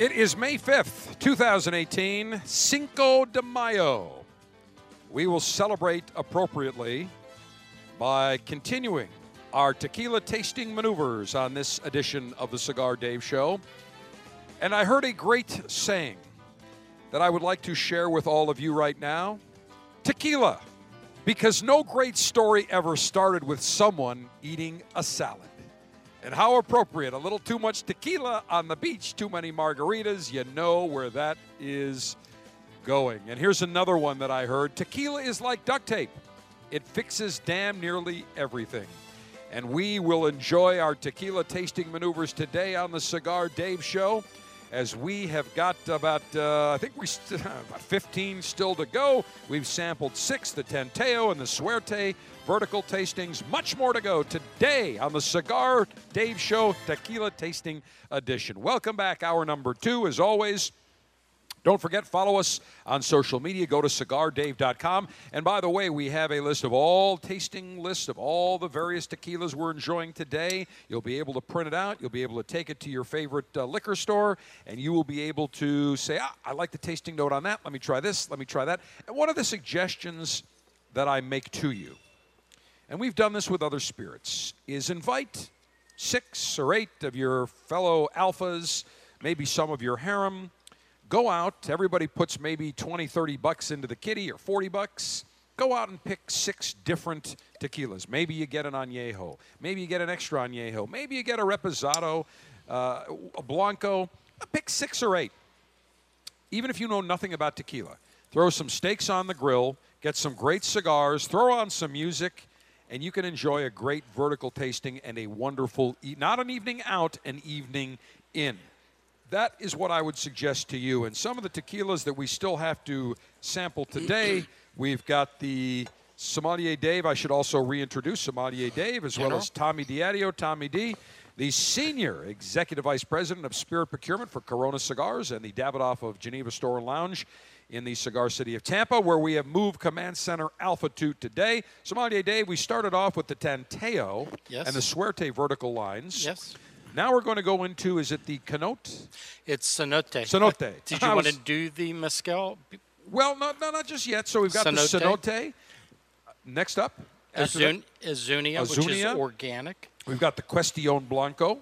It is May 5th, 2018, Cinco de Mayo. We will celebrate appropriately by continuing our tequila tasting maneuvers on this edition of the Cigar Dave Show. And I heard a great saying that I would like to share with all of you right now tequila, because no great story ever started with someone eating a salad. And how appropriate. A little too much tequila on the beach, too many margaritas. You know where that is going. And here's another one that I heard tequila is like duct tape, it fixes damn nearly everything. And we will enjoy our tequila tasting maneuvers today on the Cigar Dave Show as we have got about, uh, I think we st- about 15 still to go. We've sampled six, the Tanteo and the Suerte vertical tastings. Much more to go today on the Cigar Dave Show Tequila Tasting Edition. Welcome back, hour number two, as always. Don't forget, follow us on social media. Go to cigardave.com. And by the way, we have a list of all tasting lists of all the various tequilas we're enjoying today. You'll be able to print it out. You'll be able to take it to your favorite uh, liquor store, and you will be able to say, ah, I like the tasting note on that. Let me try this. Let me try that. And one of the suggestions that I make to you, and we've done this with other spirits, is invite six or eight of your fellow alphas, maybe some of your harem. Go out. Everybody puts maybe 20 30 bucks into the kitty or 40 bucks. Go out and pick six different tequilas. Maybe you get an añejo. Maybe you get an extra añejo. Maybe you get a reposado uh, a blanco. Pick six or eight. Even if you know nothing about tequila throw some steaks on the grill get some great cigars throw on some music and you can enjoy a great vertical tasting and a wonderful e- not an evening out an evening in that is what I would suggest to you. And some of the tequilas that we still have to sample today, we've got the Sommelier Dave. I should also reintroduce Sommelier Dave, as well as Tommy Diadio, Tommy D, the Senior Executive Vice President of Spirit Procurement for Corona Cigars and the Davidoff of Geneva Store and Lounge in the cigar city of Tampa, where we have moved Command Center Alpha to today. Sommelier Dave, we started off with the Tanteo Yes. and the Suerte vertical lines. Yes. Now we're going to go into, is it the Canote? It's cenote. Cenote. Uh, did I you want to do the mezcal? Well, no, no, not just yet. So we've got the Cenote. Cenote. Next up, Azun- Azunia, which is Azunia. organic. we've got the Question Blanco,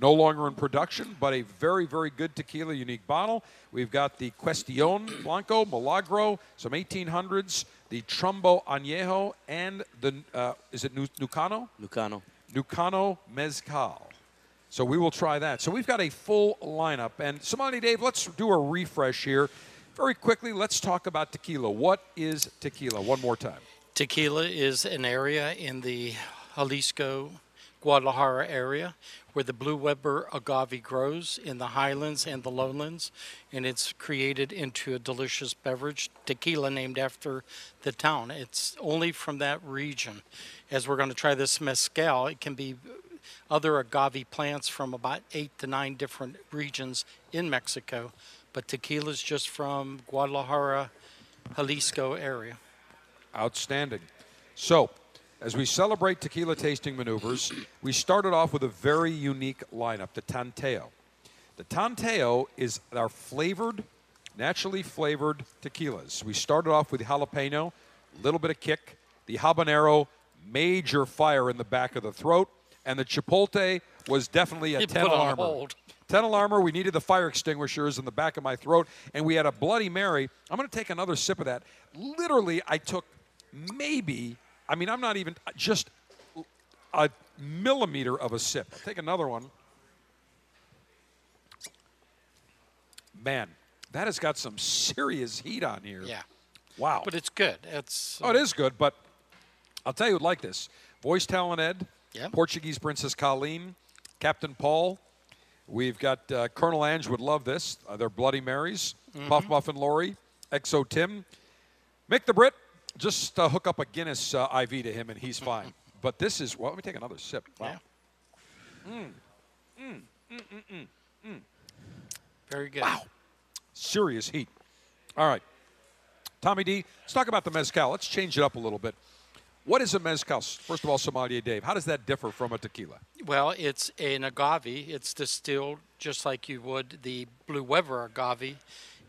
no longer in production, but a very, very good tequila, unique bottle. We've got the Question Blanco, Milagro, some 1800s, the Trumbo Añejo, and the, uh, is it Nu- Nucano? Lucano. Nucano Mezcal. So we will try that. So we've got a full lineup. And Sommelier Dave, let's do a refresh here. Very quickly, let's talk about tequila. What is tequila? One more time. Tequila is an area in the Jalisco, Guadalajara area where the blue Weber agave grows in the highlands and the lowlands, and it's created into a delicious beverage, tequila named after the town. It's only from that region. As we're going to try this mezcal, it can be other agave plants from about eight to nine different regions in Mexico, but tequila is just from Guadalajara, Jalisco area. Outstanding. So, as we celebrate tequila tasting maneuvers, we started off with a very unique lineup, the Tanteo. The Tanteo is our flavored, naturally flavored tequilas. We started off with jalapeno, a little bit of kick, the habanero, major fire in the back of the throat, and the chipotle was definitely a You 10 alarmer. hold. 10 alarmer, we needed the fire extinguishers in the back of my throat, and we had a Bloody Mary. I'm going to take another sip of that. Literally, I took maybe, I mean, I'm not even, just a millimeter of a sip. I'll take another one. Man, that has got some serious heat on here. Yeah. Wow. But it's good. It's Oh, it is good, but I'll tell you like this. Voice Talent Ed, Yep. Portuguese Princess Colleen, Captain Paul. We've got uh, Colonel Ange would love this. Uh, they're Bloody Marys. Mm-hmm. Puff Muffin Lori, Exo Tim. Mick the Brit, just uh, hook up a Guinness uh, IV to him and he's fine. but this is, well, let me take another sip. Wow. Yeah. Mm, mm, mm, very good. Wow. Serious heat. All right. Tommy D, let's talk about the Mezcal. Let's change it up a little bit. What is a Mezcal? First of all, Sommelier Dave, how does that differ from a tequila? Well, it's an agave. It's distilled just like you would the blue Weber agave.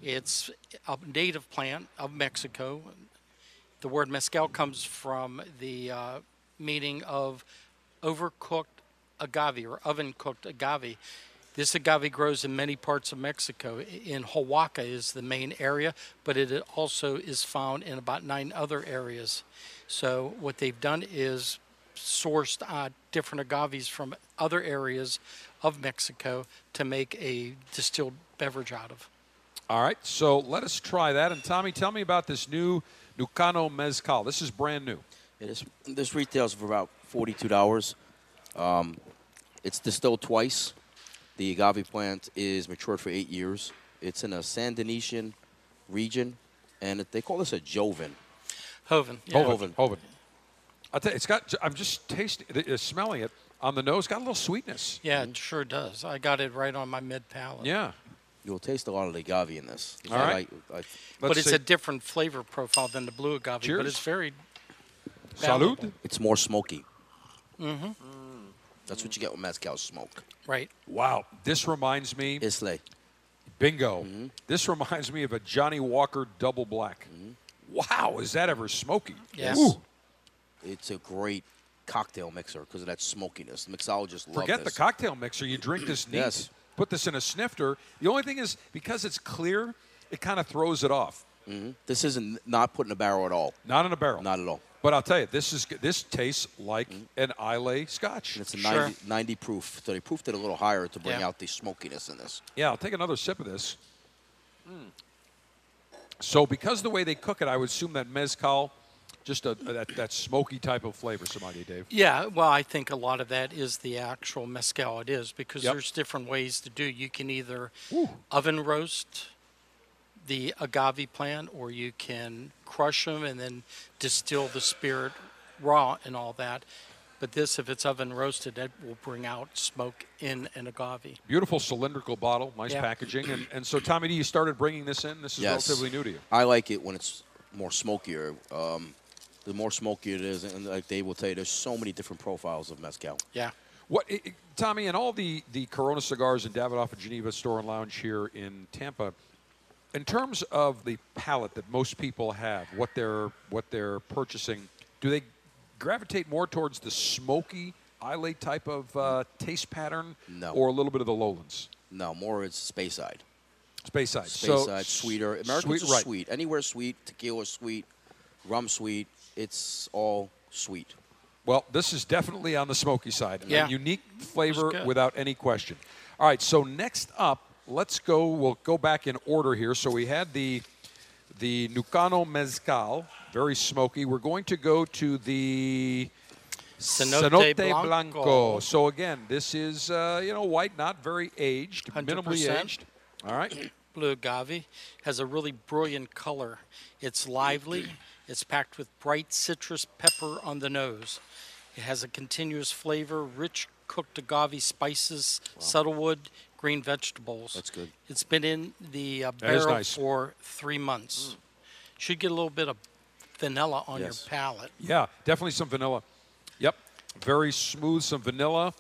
It's a native plant of Mexico. The word mezcal comes from the uh, meaning of overcooked agave or oven cooked agave. This agave grows in many parts of Mexico. In Oaxaca is the main area, but it also is found in about nine other areas. So what they've done is sourced uh, different agaves from other areas of Mexico to make a distilled beverage out of. All right, so let us try that. And Tommy, tell me about this new Nucano Mezcal. This is brand new. It is, this retails for about forty-two dollars. Um, it's distilled twice. The agave plant is matured for eight years. It's in a San Denisian region, and it, they call this a Joven. Hoven. Yeah. Hoven. Hoven. I tell you, it's got. I'm just tasting, it, uh, smelling it on the nose. Got a little sweetness. Yeah, it sure does. I got it right on my mid palate. Yeah. You'll taste a lot of the agave in this. All right. I, I, but Let's it's see. a different flavor profile than the blue agave. Cheers. But it's very. Salud. it's more smoky. Mm-hmm. That's what you get with mezcal smoke. Right. Wow. This reminds me. Islay. Bingo. Mm-hmm. This reminds me of a Johnnie Walker Double Black. Wow, is that ever smoky? Yes. Ooh, It's a great cocktail mixer because of that smokiness. The mixologists love forget the cocktail mixer. You drink this neat. Yes. Put this in a snifter. The only thing is because it's clear, it kind of throws it off. Mhm. This isn't not put in a barrel at all. Not in a barrel. Not at all. But I'll tell you, this is this tastes like an Islay Scotch. And it's a Sure. 90, 90 proof. So they proofed it a little higher to bring Yeah. out the smokiness in this. Yeah, I'll take another sip of this. Mm. So, because the way they cook it, I would assume that mezcal, just a, that, that smoky type of flavor, Sommelier Dave. Yeah, well, I think a lot of that is the actual mezcal. It is because Yep. there's different ways to do. You can either oven roast the agave plant, or you can crush them and then distill the spirit raw and all that. But this, if it's oven roasted, that will bring out smoke in an agave. Beautiful cylindrical bottle, nice Yeah. packaging. And, and so, Tommy D, you started bringing this in. This is Yes. relatively new to you. I like it when it's more smokier. Um, the more smoky it is, and like Dave will tell you, there's so many different profiles of mezcal. Yeah. What, i- i- Tommy, and all the, the Corona cigars in Davidoff and Geneva Store and Lounge here in Tampa, in terms of the palate that most people have, what they're what they're purchasing, do they gravitate more towards the smoky Islay type of uh, taste pattern, No. or a little bit of the lowlands? No, more it's Speyside. Space side. Space so, side, sweeter. s- Americans sweet, are right. sweet. Anywhere sweet, tequila sweet, rum sweet. It's all sweet. Well, this is definitely on the smoky side. and a Yeah. unique flavor without any question. All right, so next up, let's go. We'll go back in order here. So we had the the Nucano Mezcal, very smoky. We're going to go to the Cenote Blanco. So again, this is uh, you know white, not very aged, minimally 100%. aged. All right. Blue agave has a really brilliant color. It's lively. It's packed with bright citrus pepper on the nose. It has a continuous flavor, rich cooked agave spices, subtle wood, green vegetables. That's good. It's been in the uh, barrel nice. for three months. Should get a little bit of vanilla on Yes. your palate. Yeah, definitely some vanilla. Yep, very smooth. Some vanilla,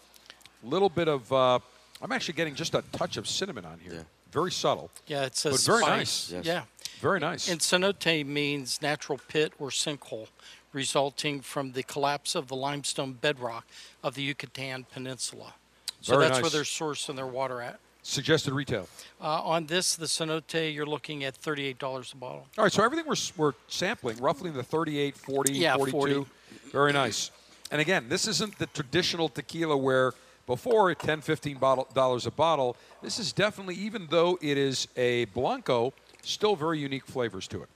a little bit of. Uh, I'm actually getting just a touch of cinnamon on here. Yeah. Very subtle, Yeah, it says but very spice. nice. Yes. Yeah. Very nice. And cenote means natural pit or sinkhole, resulting from the collapse of the limestone bedrock of the Yucatan Peninsula. So Very that's where nice. they're sourcing their water at. Suggested retail. Uh, on this, the cenote, you're looking at $38 a bottle. All right, so everything we're, we're sampling roughly in the 38, 40, Yeah, 42. 40. Very nice. And again, this isn't the traditional tequila where before at 10, 15 bottle, dollars a bottle. This is definitely, even though it is a Blanco, still very unique flavors to it.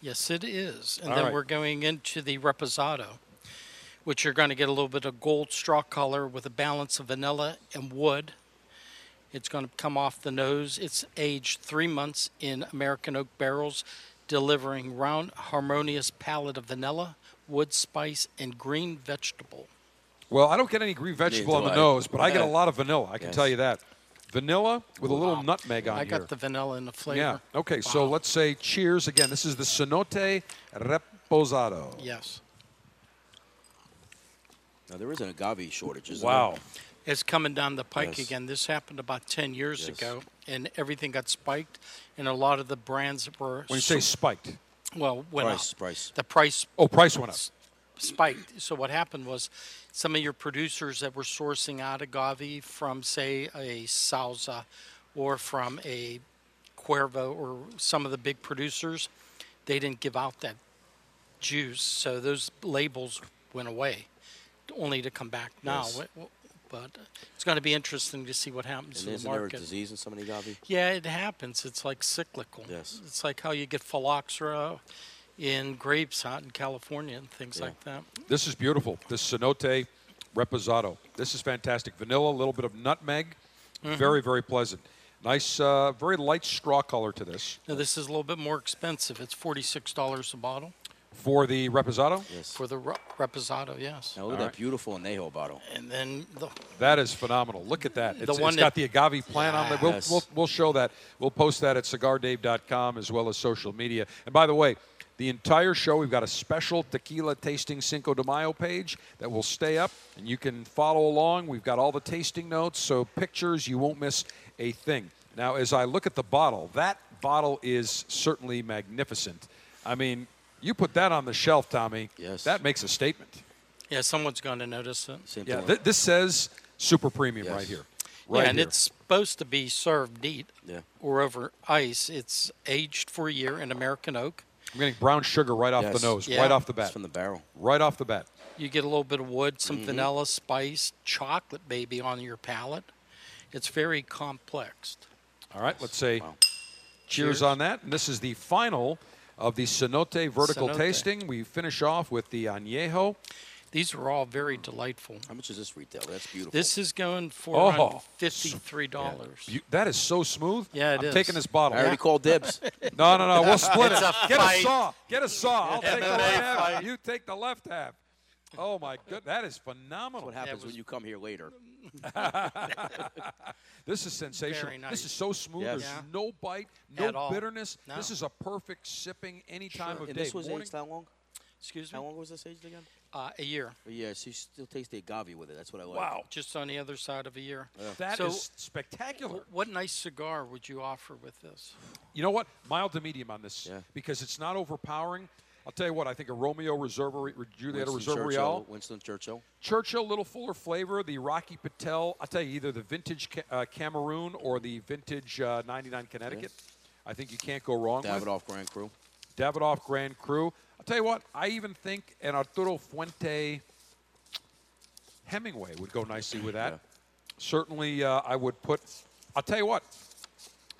Yes, it is. And All then right. we're going into the reposado, which you're going to get a little bit of gold straw color with a balance of vanilla and wood. It's going to come off the nose. It's aged three months in American oak barrels, delivering round, harmonious palette of vanilla, wood spice, and green vegetable. Well, I don't get any green vegetable on the I. nose, but I get a lot of vanilla. I can Yes. tell you that. Vanilla with a little nutmeg on I here. I got the vanilla in the flavor. Yeah. Okay. So let's say cheers again. This is the Cenote Reposado. Yes. Now there is an agave shortage, isn't Wow. there? It's coming down the pike Yes. again. This happened about 10 years Yes. ago, and everything got spiked, and a lot of the brands that were When you say spiked, well went Price, up. price. The price oh, price went up. spiked. So what happened was some of your producers that were sourcing out agave from, say, a Sauza or from a Cuervo or some of the big producers, they didn't give out that juice. So those labels went away, only to come back now. Yes. But it's going to be interesting to see what happens And in the isn't there a market. disease in some of the agave? Yeah, it happens. It's like cyclical. Yes. It's like how you get phylloxera in grapes out in California and things Yeah. like that. This is beautiful. This Cenote Reposado. This is fantastic. Vanilla, a little bit of nutmeg. Mhm. Very, very pleasant. Nice, uh, very light straw color to this. Now, this is a little bit more expensive. It's $46 a bottle. For the Reposado? Yes. For the re- Reposado, yes. Now look at that beautiful anejo bottle. And then the That is phenomenal. Look at that. The one it's got the agave plant on there. We'll, Yes. we'll, we'll show that. We'll post that at cigardave.com as well as social media. And by the way, the entire show, we've got a special tequila tasting Cinco de Mayo page that will stay up, and you can follow along. We've got all the tasting notes, so pictures, you won't miss a thing. Now, as I look at the bottle, that bottle is certainly magnificent. I mean, you put that on the shelf, Tommy. Yes. That makes a statement. yeah, someone's going to notice it. Same Yeah, th- this says super premium Yes. right here. yeah, and here. it's supposed to be served neat Yeah. or over ice. It's aged for a year in American oak. I'm getting brown sugar right off Yes. the nose, Yeah. right off the It's bat. from the barrel. Right off the bat. You get a little bit of wood, some Mm-hmm. vanilla, spice, chocolate maybe on your palate. It's very complex. All right, let's say Wow. cheers, Cheers. on that. And this is the final of the Cenote vertical Cenote. tasting. We finish off with the Añejo. These are all very delightful. How much is this retail? That's beautiful. This is going for Oh, fifty-three dollars. You, that is so smooth. Yeah, it I'm is. taking this bottle. I already called dibs. No, no, no. We'll split It's it. a Get fight. a saw. Get a saw. I'll take the right half. fight. You take the left half. Oh my good. That is phenomenal. what happens was- when you come here later. This is sensational. Very nice. This is so smooth. Yes. There's Yeah. no bite, no bitterness. No. This is a perfect sipping any time of and day. this was Morning- aged how long? Excuse me. How long was this aged again? Uh, a year, yeah, so you still taste the agave with it. That's what I like. Wow. just on the other side of a year. That is So- spectacular. What nice cigar would you offer with this? You know what? Mild to medium on this Yeah. because it's not overpowering. I'll tell you what. I think a Romeo Reserve, Julieta Winston Reserve Churchill, Real, Winston Churchill. Churchill, little fuller flavor. The Rocky Patel. I'll tell you either the vintage Ca- uh, Cameroon or the vintage uh, 99 Connecticut. I think you can't go wrong with. Davidoff Grand Cru. Davidoff Grand Cru. I'll tell you what. I even think an Arturo Fuente Hemingway would go nicely with that. Yeah. Certainly, uh, I would put. I'll tell you what.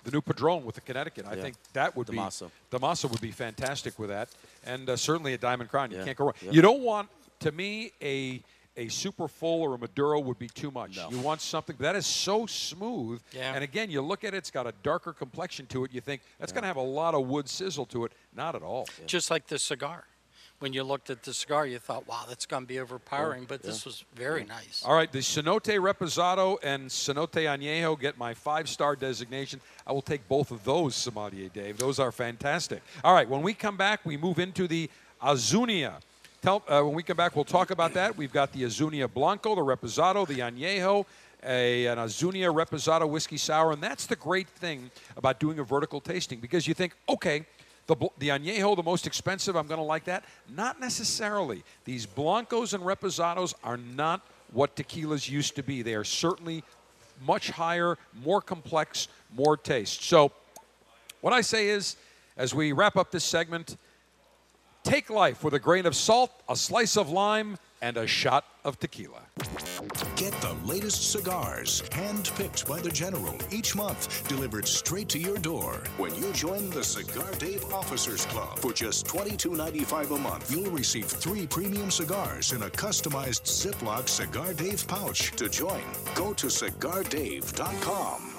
The new Padron with the Connecticut. I Yeah. think that would Damaso. be Damaso would be fantastic with that, and uh, certainly a Diamond Crown. You Yeah. can't go wrong. You don't want, to me, a a super full or a Maduro would be too much. No. You want something that is so smooth. Yeah. And again, you look at it; it's got a darker complexion to it. You think that's going to have a lot of wood sizzle to it. Not at all. Just like the cigar. When you looked at the cigar, you thought, "Wow, that's going to be overpowering," but this was very nice. All right, the Cenote Reposado and Cenote Añejo get my five-star designation. I will take both of those, Sommelier Dave. Those are fantastic. All right, when we come back, we move into the Azunia. Tell, uh, when we come back, we'll talk about that. We've got the Azunia Blanco, the Reposado, the Añejo, a, an Azunia Reposado whiskey sour, and that's the great thing about doing a vertical tasting because you think, okay, the, the Añejo, the most expensive, I'm going to like that. Not necessarily. These Blancos and Reposados are not what tequilas used to be. They are certainly much higher, more complex, more taste. So, what I say is, as we wrap up this segment, take life with a grain of salt, a slice of lime, and a shot of tequila. Get the latest cigars, hand-picked by the General each month, delivered straight to your door. When you join the Cigar Dave Officers Club for just $22.95 a month, you'll receive three premium cigars in a customized Ziploc Cigar Dave pouch. To join, go to cigardave.com.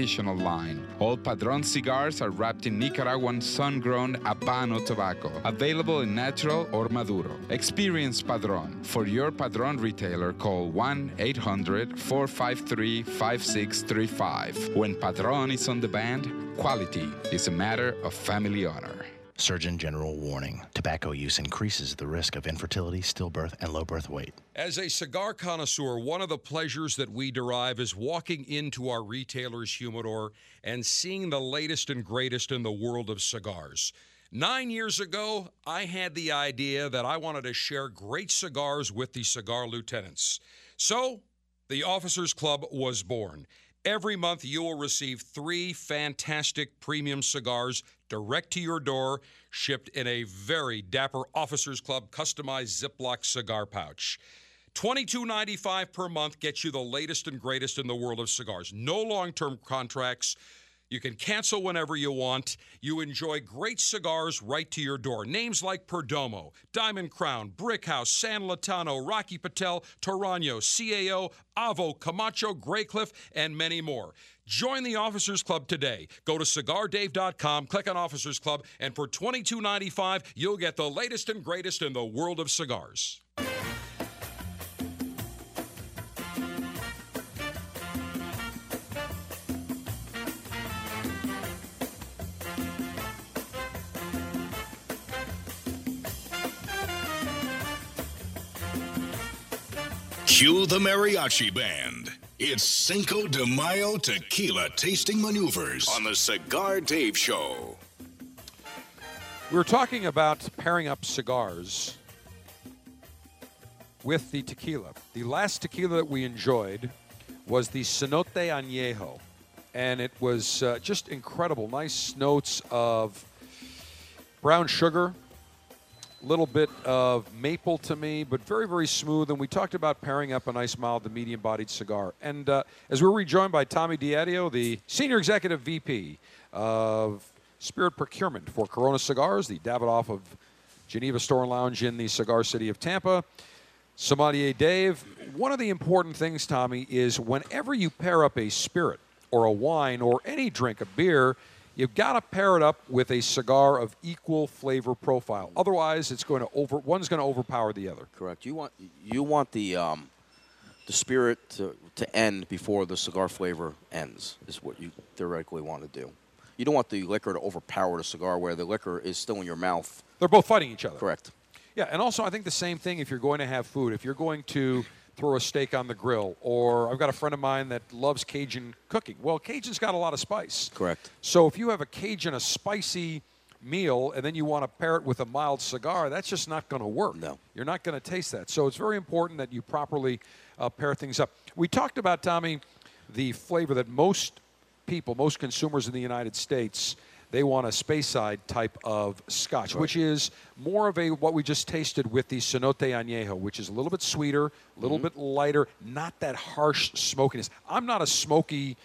traditional line. All Padron cigars are wrapped in Nicaraguan sun-grown Habano tobacco, available in natural or Maduro. Experience Padron. For your Padron retailer, call 1-800-453-5635. When Padron is on the band, quality is a matter of family honor. Surgeon General warning tobacco use increases the risk of infertility, stillbirth, and low birth weight. As a cigar connoisseur, one of the pleasures that we derive is walking into our retailer's humidor and seeing the latest and greatest in the world of cigars. Nine years ago, I had the idea that I wanted to share great cigars with the cigar lieutenants. So, the Officers Club was born. Every month, you will receive three fantastic premium cigars direct to your door, shipped in a very dapper Officers Club customized Ziploc cigar pouch. $22.95 per month gets you the latest and greatest in the world of cigars. No long term contracts. You can cancel whenever you want. You enjoy great cigars right to your door. Names like Perdomo, Diamond Crown, Brickhouse, San Lotano, Rocky Patel, Torano, CAO, Avo, Camacho, Graycliff, and many more. Join the Officers Club today. Go to cigardave.com, click on Officers Club, and for $22.95, you'll get the latest and greatest in the world of cigars. Cue the mariachi band. It's Cinco de Mayo tequila tasting maneuvers on the Cigar Dave Show. We were talking about pairing up cigars with the tequila. The last tequila that we enjoyed was the Cenote Añejo, and it was uh, just incredible. Nice notes of brown sugar, little bit of maple to me, but very, very smooth. And we talked about pairing up a nice mild to medium bodied cigar. And uh, as we we're rejoined by Tommy Diadio, the Senior Executive VP of Spirit Procurement for Corona Cigars, the Davidoff of Geneva Store and Lounge in the cigar city of Tampa. Sommelier Dave, one of the important things, Tommy, is whenever you pair up a spirit or a wine or any drink, a beer, you've got to pair it up with a cigar of equal flavor profile. Otherwise, it's going to over one's going to overpower the other. Correct. You want you want the um, the spirit to, to end before the cigar flavor ends. Is what you theoretically want to do. You don't want the liquor to overpower the cigar where the liquor is still in your mouth. They're both fighting each other. Correct. Yeah, and also I think the same thing if you're going to have food. If you're going to throw a steak on the grill, or I've got a friend of mine that loves Cajun cooking. Well, Cajun's got a lot of spice. Correct. So if you have a Cajun, a spicy meal, and then you want to pair it with a mild cigar, that's just not going to work. No. You're not going to taste that. So it's very important that you properly uh, pair things up. We talked about, Tommy, the flavor that most people, most consumers in the United States, they want a Speyside type of scotch, which is more of a what we just tasted with the Cenote Añejo, which is a little bit sweeter, a little bit lighter, not that harsh smokiness. I'm not a smoky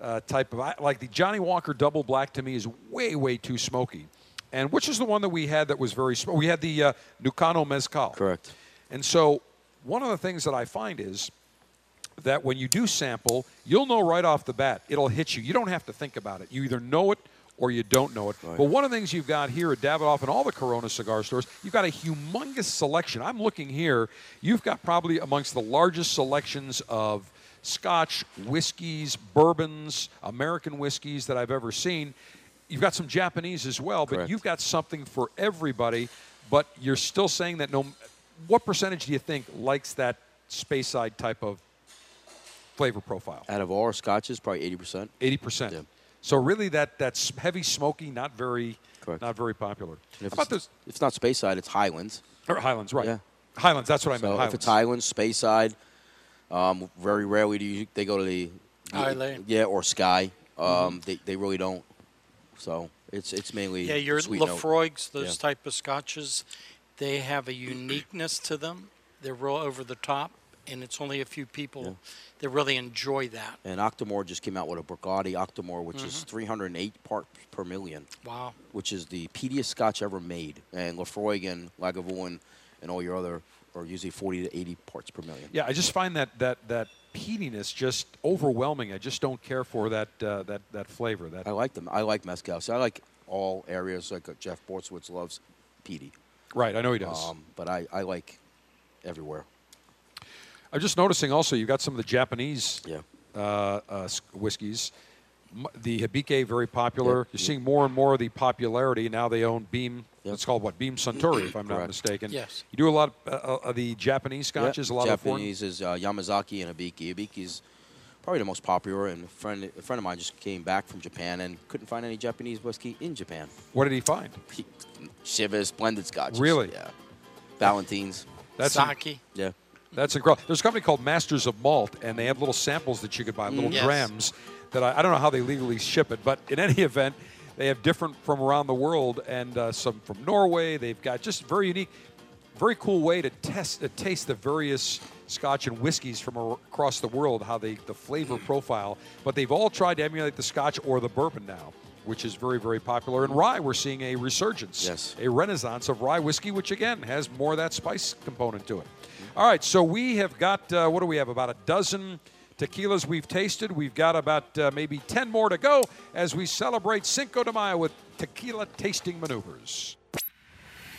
uh, type of I, like the Johnnie Walker Double Black to me is way way too smoky. And which is the one that we had that was very smoky? We had the uh, Nucano Mezcal. Correct. And so one of the things that I find is that when you do sample, you'll know right off the bat. It'll hit you. You don't have to think about it. You either know it or you don't know it. But one of the things you've got here at Davidoff and all the Corona cigar stores, you've got a humongous selection. I'm looking here. You've got probably amongst the largest selections of scotch, whiskeys, bourbons, American whiskeys that I've ever seen. You've got some Japanese as well, but Correct. you've got something for everybody. But you're still saying that no. What percentage do you think likes that Speyside type of flavor profile? Out of all our scotches, probably eighty percent. Eighty percent. Yeah. So really, that that's heavy smoky, not very, Correct. not very popular. If How about it's, those if it's not Speyside, it's Highlands. or Highlands? Right. Yeah. Highlands. That's what I meant. So if it's Highlands, Speyside, um, very rarely do you, they go to the Island. Yeah, or Skye. Um, Mm-hmm. they, they really don't. So it's it's mainly Yeah, your. Laphroaigs, those Yeah. type of scotches, they have a uniqueness to them. They're real over the top, and it's only a few people that really enjoy that. And Octomore just came out with a Burgundy Octomore, which is Mm-hmm. 308 parts per million, Wow. which is the peatiest Scotch ever made. And Laphroaig and Lagavulin and all your other are usually 40 to 80 parts per million. Yeah, I just find that that that peatiness just overwhelming. I just don't care for that uh, that that flavor. That I like them. I like mezcal. So I like all areas. Like uh, Jeff Borysiewicz loves peaty. right. I know he does. Um, but I, I like everywhere. I'm just noticing also you've got some of the Japanese Yeah. uh, uh, whiskeys. The Hibiki very popular. Yep, You're yep. seeing more and more of the popularity. Now they own Beam. Yep. It's called what? Beam Suntory, if I'm not mistaken. Yes. You do a lot of, uh, of the Japanese Yeah, scotches. A lot of. Japanese is uh, Yamazaki and Hibiki. Hibiki's probably the most popular. And a friend, a friend of mine just came back from Japan and couldn't find any Japanese whiskey in Japan. What did he find? He, Chivas, blended scotches. Really? Yeah. Ballantines. That's Sake. Yeah. That's incredible. There's a company called Masters of Malt, and they have little samples that you could buy, little Yes. grams. That I, I don't know how they legally ship it, but in any event, they have different from around the world, and uh, some from Norway. They've got just very unique, very cool way to test, uh, taste the various Scotch and whiskeys from across the world. How they the flavor profile, but they've all tried to emulate the Scotch or the bourbon now. Which is very, very popular. And rye, we're seeing a resurgence, Yes. a renaissance of rye whiskey, which again has more of that spice component to it. All right, so we have got, uh, what do we have? About a dozen tequilas we've tasted. We've got about uh, maybe 10 more to go as we celebrate Cinco de Mayo with tequila tasting maneuvers.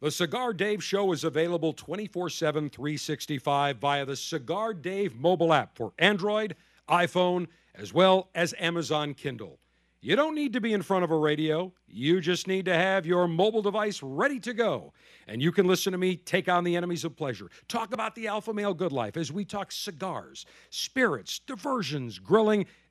The Cigar Dave Show is available 24 7, 365 via the Cigar Dave mobile app for Android, iPhone, as well as Amazon Kindle. You don't need to be in front of a radio. You just need to have your mobile device ready to go. And you can listen to me take on the enemies of pleasure, talk about the alpha male good life as we talk cigars, spirits, diversions, grilling,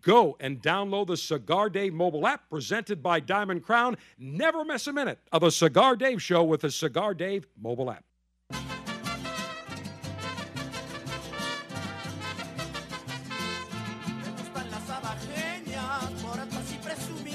Go and download the Cigar Dave mobile app presented by Diamond Crown. Never miss a minute of the Cigar Dave Show with the Cigar Dave mobile app. Me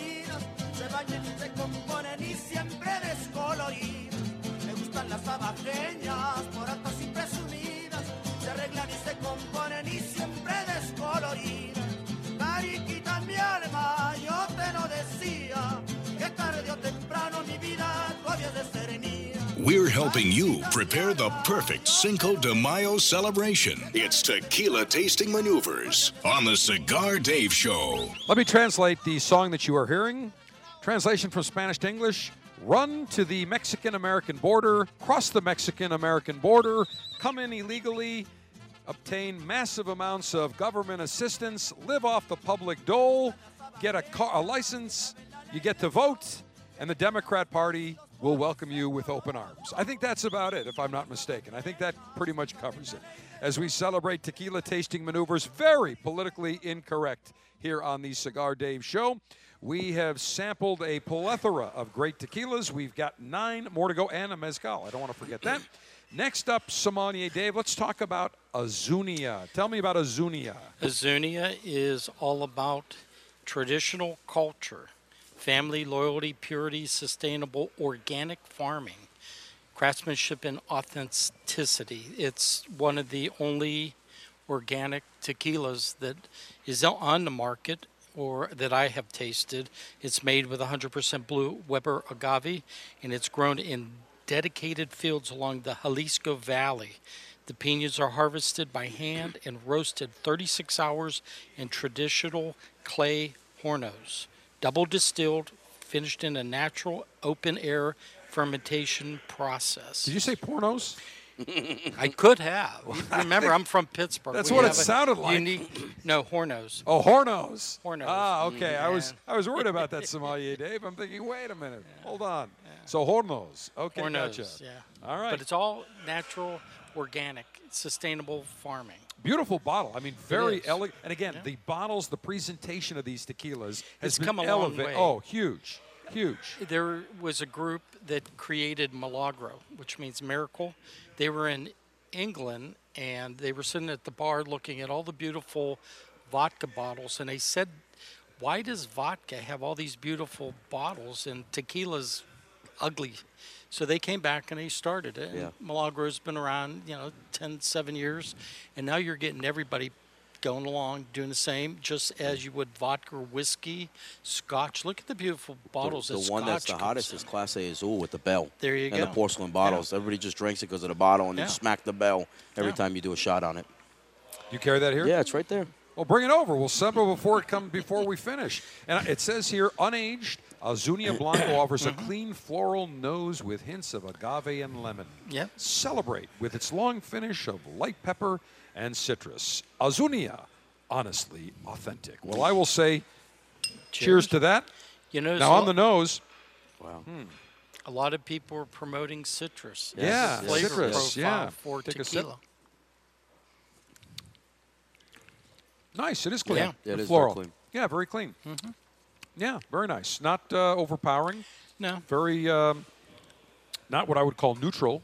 We're helping you prepare the perfect Cinco de Mayo celebration. It's Tequila Tasting Maneuvers on the Cigar Dave Show. Let me translate the song that you are hearing. Translation from Spanish to English. Run to the Mexican American border, cross the Mexican American border, come in illegally, obtain massive amounts of government assistance, live off the public dole, get a, car, a license, you get to vote, and the Democrat Party will welcome you with open arms. I think that's about it, if I'm not mistaken. I think that pretty much covers it. As we celebrate tequila tasting maneuvers, very politically incorrect here on the Cigar Dave Show. We have sampled a plethora of great tequilas. We've got nine more to go, and a mezcal. I don't want to forget that. Next up, Sommelier Dave, let's talk about Azunia. Tell me about Azunia. Azunia is all about traditional culture, family loyalty, purity, sustainable organic farming, craftsmanship, and authenticity. It's one of the only organic tequilas that is on the market or that I have tasted. It's made with 100% blue Weber agave and it's grown in dedicated fields along the Jalisco Valley. The pinas are harvested by hand and roasted 36 hours in traditional clay hornos, double distilled, finished in a natural open air fermentation process. Did you say pornos? I could have. Remember, I'm from Pittsburgh. That's We what it sounded like. Unique, no, Hornos. Oh, Hornos. Hornos. Ah, okay. I was I was worried about that sommelier, Dave. I'm thinking, wait a minute, hold on. So Hornos. Okay, Hornos, gotcha. yeah. All right. But it's all natural, organic, sustainable farming. Beautiful bottle. I mean, very elegant. And again, the bottles, the presentation of these tequilas has come a long way. Oh, huge, huge. There was a group that created Milagro, which means miracle. They were in England and they were sitting at the bar looking at all the beautiful vodka bottles, and they said, "Why does vodka have all these beautiful bottles and tequila's ugly?" So they came back and they started it. And Yeah. Milagro's been around, you know, 10, 7 years, and now you're getting everybody going along doing the same, just as you would vodka, whiskey, scotch. Look at the beautiful bottles The, of the one that's the hottest comes is Clase Azul with the bell. There you and go. And the porcelain bottles. Everybody just drinks it because of the bottle, and Yeah. you smack the bell every Yeah. time you do a shot on it. You carry that here? Yeah, it's right there. Well, bring it over. We'll sample before it come before we finish. And it says here, unaged, Azunia Blanco offers a mm-hmm. clean floral nose with hints of agave and lemon. Yep. Celebrate with its long finish of light pepper and citrus. Azunia, honestly authentic. Well, I will say, cheers, to that. You know, Now on the nose, Wow. Hmm. a lot of people are promoting citrus. Yeah, citrus, yeah. for Take a sip. tequila. Nice. It is clean. Yeah. Yeah, it and very floral. clean. Yeah, very clean. Yeah, very nice. Not uh, overpowering. No, very um, not what I would call neutral,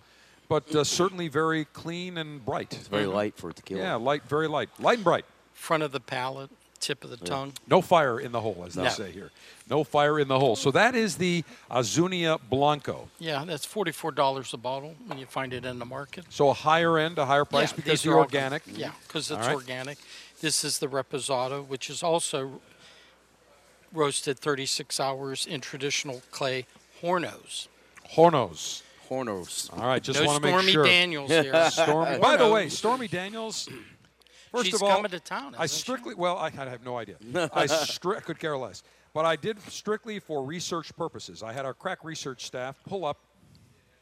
but uh, certainly very clean and bright. It's very light for tequila. Yeah, light, very light, light and bright. front of the palate, tip of the tongue. No fire in the hole, as they No. say here. No fire in the hole. So that is the Azunia Blanco. Yeah, that's forty-four dollars a bottle when you find it in the market. So a higher end, a higher price Yeah, because these they're are organic. Yeah, because it's right. organic. This is the reposado, which is also roasted 36 hours in traditional clay hornos. Hornos. Hornos. All right, just no want to make sure. Stormy. Daniels here. Stormy. By the way, Stormy Daniels. First She's of all, coming to town, I isn't she? strictly well, I, I have no idea. I stri- could care less, but I did strictly for research purposes. I had our crack research staff pull up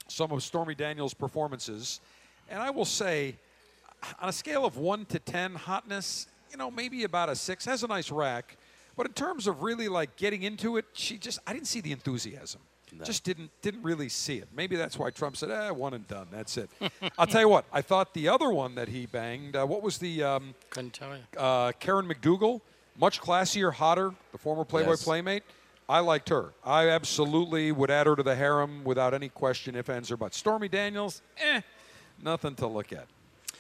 some of Stormy Daniels' performances, and I will say, on a scale of one to ten, hotness, you know, maybe about a six. Has a nice rack, but in terms of really like getting into it, she just I didn't see the enthusiasm. Just didn't didn't really see it. Maybe that's why Trump said, "Eh, one and done. That's it." I'll tell you what. I thought the other one that he banged. Uh, what was the um, Couldn't tell you. uh, Karen McDougal? Much classier, hotter. The former Playboy Yes. Playmate. I liked her. I absolutely would add her to the harem without any question, if ands or buts. Stormy Daniels, eh, nothing to look at.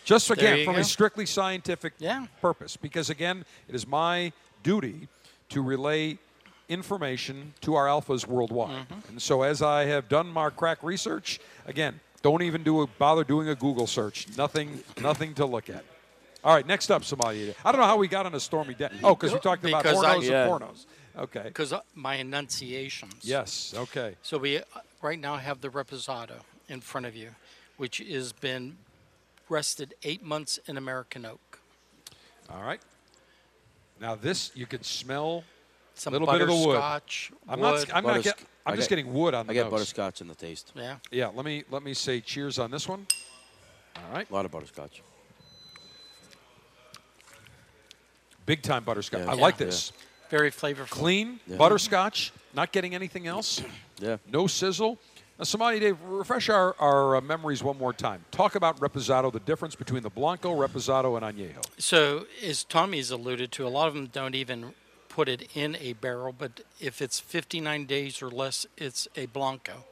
Just again from go. a strictly scientific Yeah. purpose, because again, it is my duty to relay information to our alphas worldwide. Mm-hmm. And so, as I have done my crack research, again, don't even do a, bother doing a Google search. Nothing, nothing to look at. All right, next up, Sommelier. I don't know how we got on a stormy day. Oh, because we talked about Because I- pornos Yeah. and pornos. Okay. Because my enunciations. Yes. Okay. So we uh, right now have the reposado in front of you, which has been rested eight months in American oak. All right. Now this you can smell. Some Little bit of the wood. butterscotch, I'm wood. not. I'm not. Butters- Get, I'm I just get- getting wood on the I get nose. butterscotch in the taste. yeah. Yeah. Let me let me say cheers on this one. All right. A lot of butterscotch. Big time butterscotch. Yeah. I like Yeah. this. Very flavorful. Clean Yeah. butterscotch. Not getting anything else. Yeah. No sizzle. Now, Sommelier Dave, refresh our, our uh, memories one more time. Talk about Reposado, the difference between the Blanco, Reposado, and Añejo. So, as Tommy's alluded to, a lot of them don't even put it in a barrel, but if it's 59 days or less, it's a Blanco.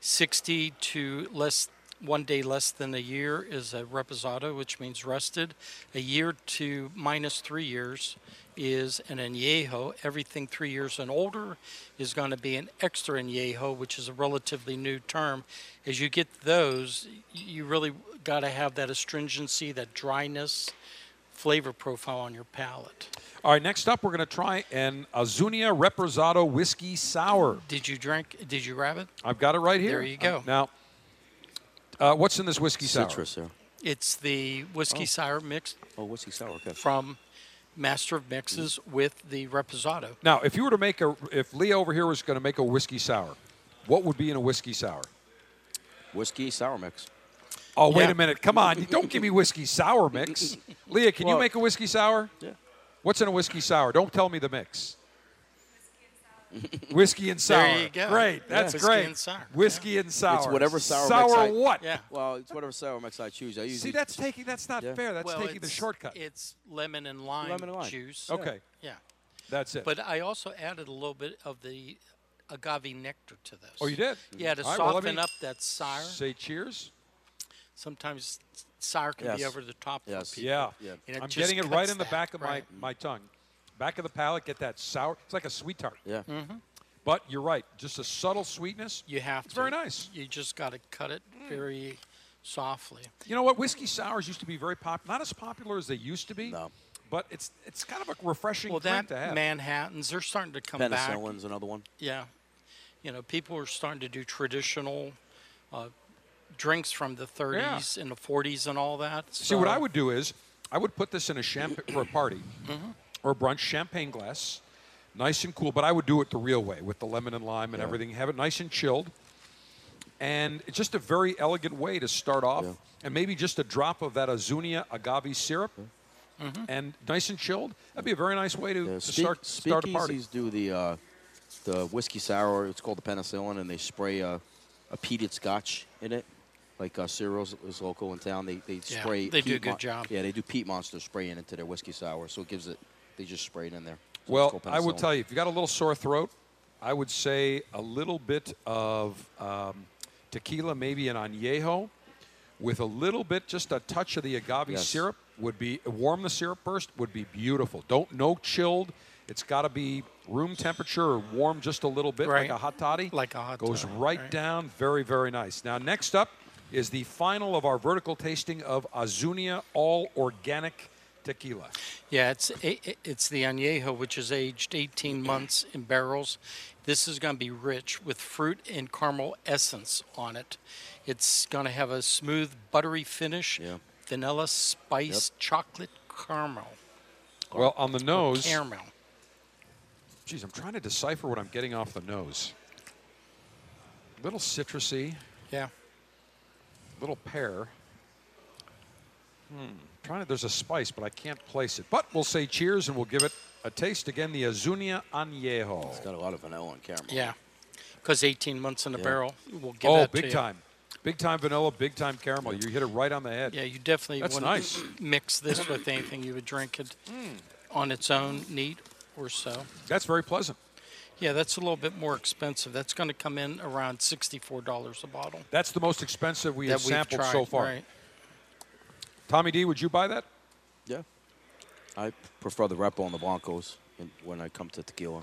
60 to less, one day less than a year is a Reposado, which means rested. A year to minus three years is an Añejo. Everything three years and older is going to be an extra Añejo, which is a relatively new term. As you get those, you really got to have that astringency, that dryness, flavor profile on your palate. All right, next up, we're going to try an Azunia Reposado Whiskey Sour. Did you drink? Did you grab it? I've got it right here. There you go. now, uh, what's in this whiskey sour? Citrus, yeah. It's the whiskey sour mixed Oh, whiskey sour. Okay. from Master of Mixes with the Reposado. Now, if you were to make a, if Leo over here was going to make a whiskey sour, what would be in a whiskey sour? Whiskey sour mix. Oh, wait Yeah. a minute. Come on. Don't give me whiskey sour mix. Leah, can you make a whiskey sour? Yeah. What's in a whiskey sour? Don't tell me the mix. Whiskey and sour. There you go. Great. That's Whiskey great. and sour. Whiskey and sour. It's whatever sour Sour mix I- what? Yeah. Well, it's whatever sour mix I choose. I usually See, that's taking. That's not Yeah. fair. That's well, taking the shortcut. It's lemon and lime, Lemon and lime. juice. okay, Yeah. that's it. But I also added a little bit of the agave nectar to this. oh, you did. Yeah, to All right, well, let soften me up that sour. Say cheers. Sometimes sour can be over the top Yes. for people. Yeah. Yeah. I'm getting it right cuts in the back of right. my, my tongue. Back of the palate, get that sour. It's like a sweet tart. Yeah. Mm-hmm. But you're right. Just a subtle sweetness. You have It's to. very nice. You just got to cut it very softly. You know what? Whiskey sours used to be very popular. Not as popular as they used to be. No. But it's it's kind of a refreshing Well, drink that to have. Manhattan's, they're starting to come back. Penicillin's another one. Yeah. You know, people are starting to do traditional uh, drinks from the 30s and the 40s and all that. See, what I would do is I would put this in a champagne for a party Mm-hmm. Or a brunch, champagne glass, nice and cool. But I would do it the real way with the lemon and lime and Yeah. everything. Have it nice and chilled, and it's just a very elegant way to start off. Yeah. And maybe just a drop of that Azunia agave syrup, Mm-hmm. and nice and chilled. That'd be a very nice way to, Yeah, to speak, start start a party. do the uh, the whiskey sour. It's called the penicillin, and they spray uh, a peated scotch in it. Like uh, Cyril's is local in town. They they Yeah, spray. they do a peat good job. Yeah, they do peat monster spraying into their whiskey sour, so it gives it. They just spray it in there. So Well, I would tell you, if you got a little sore throat, I would say a little bit of um, tequila, maybe an añejo, with a little bit, just a touch of the agave Yes. syrup would be warm the syrup first would be beautiful. Don't no chilled. It's got to be room temperature or warm just a little bit, Right. like a hot toddy. Like a hot goes toddy, right, right. down. Very very nice. Now next up is the final of our vertical tasting of Azunia All Organic Tequila. Yeah, it's a- a- it's the añejo, which is aged 18 months in barrels. This is going to be rich with fruit and caramel essence on it. It's going to have a smooth, buttery finish, Yeah. vanilla spice, chocolate caramel. Well, on the nose, Caramel. Geez, I'm trying to decipher what I'm getting off the nose. A Little citrusy, Yeah. little pear. Hmm. Trying to, there's a spice, but I can't place it. But we'll say cheers and we'll give it a taste again. The Azunia Añejo. It's got a lot of vanilla on camera. Yeah. Because 18 months in the Yeah. barrel will give Oh, that to big you. time. Big time vanilla, big time caramel. You hit it right on the head. Yeah, you definitely That's want nice. to mix this with anything you would drink it mm. on its own, neat or so. That's very pleasant. Yeah, that's a little bit more expensive. That's going to come in around $64 a bottle. That's the most expensive we have that we've sampled tried, so far. Right. Tommy D, would you buy that? Yeah. I prefer the Repo and the Blancos when I come to tequila.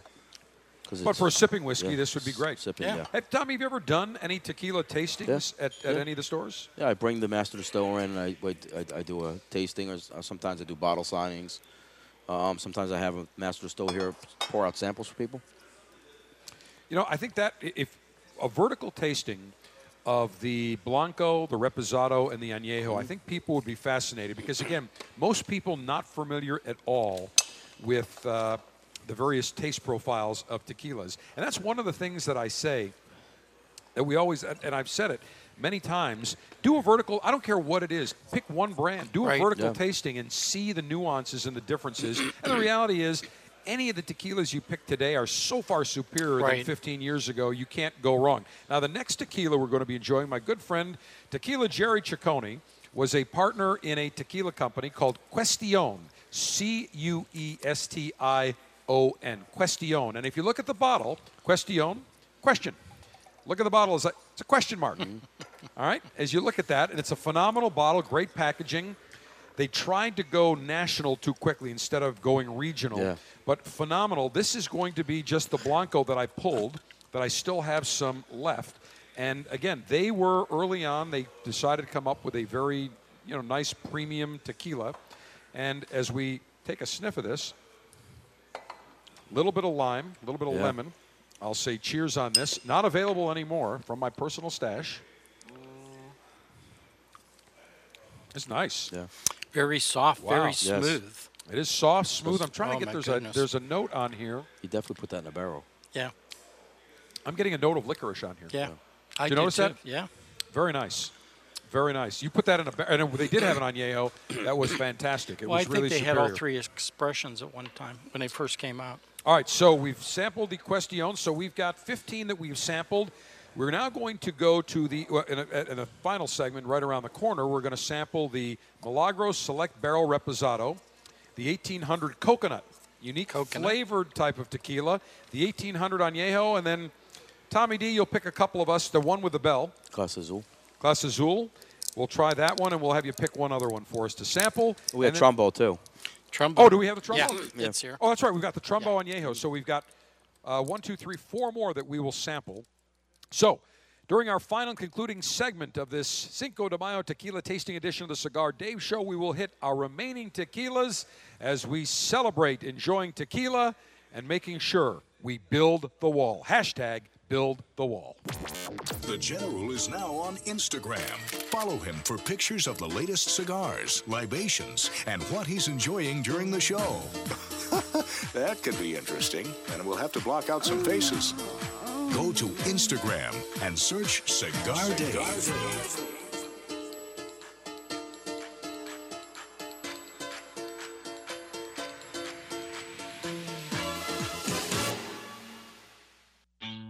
But for a sipping whiskey, yeah, this would be great. Sipping, Yeah. yeah. Hey, Tommy, have you ever done any tequila tastings at, at Yeah. any of the stores? Yeah, I bring the master distiller in, and I, wait- I, I do a tasting, or uh, sometimes I do bottle signings. Um, sometimes I have a master distiller here pour out samples for people. You know, I think that if a vertical tasting of the Blanco, the Reposado, and the Añejo, I think people would be fascinated because, again, most people not familiar at all with uh, the various taste profiles of tequilas. And that's one of the things that I say that we always, and I've said it many times, do a vertical, I don't care what it is, pick one brand, do a Right. vertical Yeah. tasting and see the nuances and the differences. and the reality is, any of the tequilas you pick today are so far superior than 15 years ago, you can't go wrong. Now, the next tequila we're going to be enjoying, my good friend Tequila Jerry Ciccone was a partner in a tequila company called Question, C U E S T I O N, Question. And if you look at the bottle, Question, question. Look at the bottle. It's a, it's a question mark. Mm-hmm. All right? As you look at that, and it's a phenomenal bottle, great packaging. They tried to go national too quickly instead of going regional, Yeah. but phenomenal. This is going to be just the Blanco that I pulled, that I still have some left. And again, they were early on, they decided to come up with a very you know, nice premium tequila. And as we take a sniff of this, a little bit of lime, a little bit of Yeah. lemon. I'll say cheers on this. Not available anymore from my personal stash. Mm. It's nice. Yeah. Very soft, Wow. very Yes. smooth. It is soft, smooth. I'm trying Oh, to get there's goodness. a there's a note on here. You definitely put that in a barrel. Yeah. I'm getting a note of licorice on here. Yeah. I you do notice too. that? Yeah. Very nice. Very nice. You put that in a. bar- And they did have an añejo. That was fantastic. It well, I think really they superior. had all three expressions at one time when they first came out. All right, so we've sampled the Question. So we've got 15 that we've sampled. We're now going to go to the in, a, in a final segment right around the corner. We're going to sample the Milagros Select Barrel Reposado, the 1800 Coconut, unique flavored type of tequila, the 1800 Añejo, and then Tommy D, you'll pick a couple of us. The one with the bell, Clase Azul. Clase Azul. We'll try that one, and we'll have you pick one other one for us to sample. We have had then- Trumbo too. Trumbo. Oh, do we have the Trumbo? Yeah, it's here. Oh, that's right. We've got the Trumbo Añejo. So we've got uh, one, two, three, four more that we will sample. So during our final concluding segment of this Cinco de Mayo Tequila Tasting Edition of the Cigar Dave Show, we will hit our remaining tequilas as we celebrate enjoying tequila and making sure we build the wall. Hashtag build the wall. The General is now on Instagram. Follow him for pictures of the latest cigars, libations, and what he's enjoying during the show. that could be interesting, and we'll have to block out some faces. Go to Instagram and search Cigar Dave.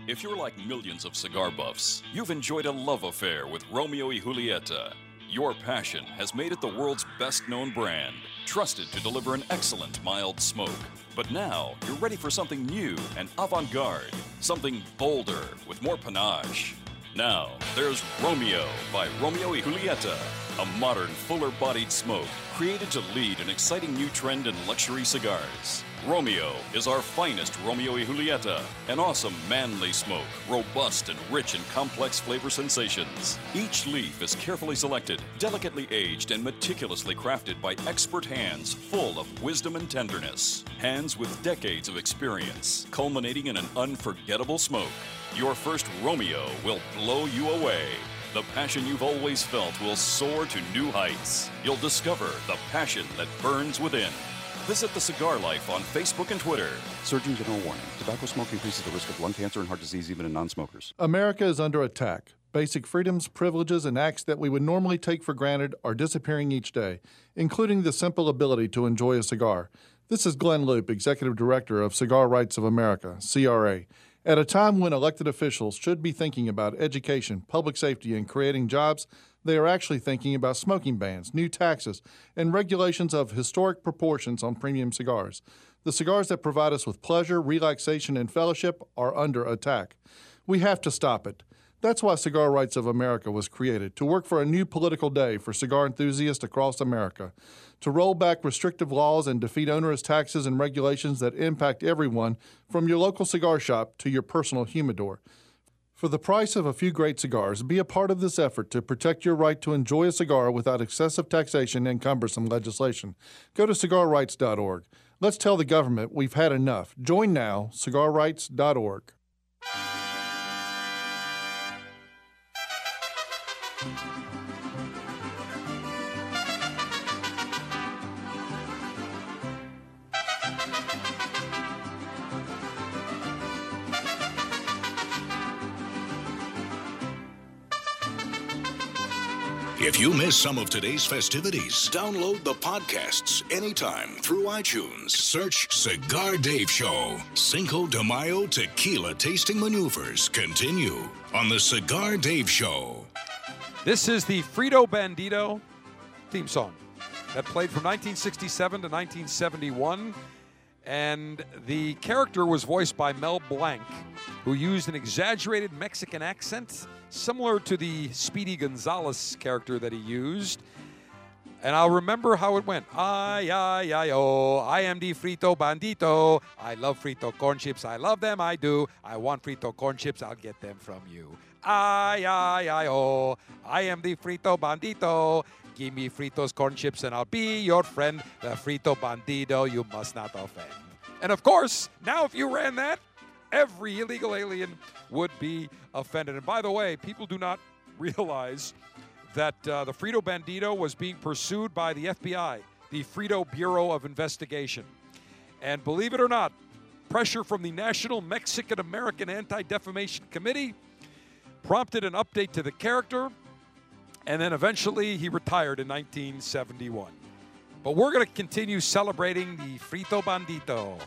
If you're like millions of cigar buffs, you've enjoyed a love affair with Romeo y Julieta. Your passion has made it the world's best known brand, trusted to deliver an excellent mild smoke. But now you're ready for something new and avant garde, something bolder with more panache. Now, there's Romeo by Romeo y Julieta, a modern, fuller bodied smoke created to lead an exciting new trend in luxury cigars. Romeo is our finest Romeo y Julieta, an awesome manly smoke, robust and rich in complex flavor sensations. Each leaf is carefully selected, delicately aged, and meticulously crafted by expert hands full of wisdom and tenderness. Hands with decades of experience, culminating in an unforgettable smoke. Your first Romeo will blow you away. The passion you've always felt will soar to new heights. You'll discover the passion that burns within. Visit The Cigar Life on Facebook and Twitter. Surgeon General warning tobacco smoke increases the risk of lung cancer and heart disease even in non smokers. America is under attack. Basic freedoms, privileges, and acts that we would normally take for granted are disappearing each day, including the simple ability to enjoy a cigar. This is Glynn Loope, Executive Director of Cigar Rights of America, CRA. At a time when elected officials should be thinking about education, public safety, and creating jobs, they are actually thinking about smoking bans, new taxes, and regulations of historic proportions on premium cigars. The cigars that provide us with pleasure, relaxation, and fellowship are under attack. We have to stop it. That's why Cigar Rights of America was created to work for a new political day for cigar enthusiasts across America, to roll back restrictive laws and defeat onerous taxes and regulations that impact everyone from your local cigar shop to your personal humidor. For the price of a few great cigars, be a part of this effort to protect your right to enjoy a cigar without excessive taxation and cumbersome legislation. Go to cigarrights.org. Let's tell the government we've had enough. Join now, cigarrights.org. You miss some of today's festivities, download the podcasts anytime through iTunes. Search Cigar Dave Show. Cinco de Mayo tequila tasting maneuvers continue on the Cigar Dave Show. This is the Frito Bandito theme song that played from 1967 to 1971. And the character was voiced by Mel Blanc, who used an exaggerated Mexican accent, similar to the Speedy Gonzales character that he used. And I'll remember how it went. Ay, ay, ay, oh, I am the frito bandito. I love frito corn chips. I love them, I do. I want frito corn chips. I'll get them from you. Ay, ay, ay, oh, I am the frito bandito. Give me fritos corn chips and I'll be your friend. The frito bandito you must not offend. And of course, now if you ran that, every illegal alien would be offended. And by the way, people do not realize that uh, the Frito Bandito was being pursued by the FBI, the Frito Bureau of Investigation. And believe it or not, pressure from the National Mexican American Anti Defamation Committee prompted an update to the character. And then eventually he retired in 1971. But we're going to continue celebrating the Frito Bandito.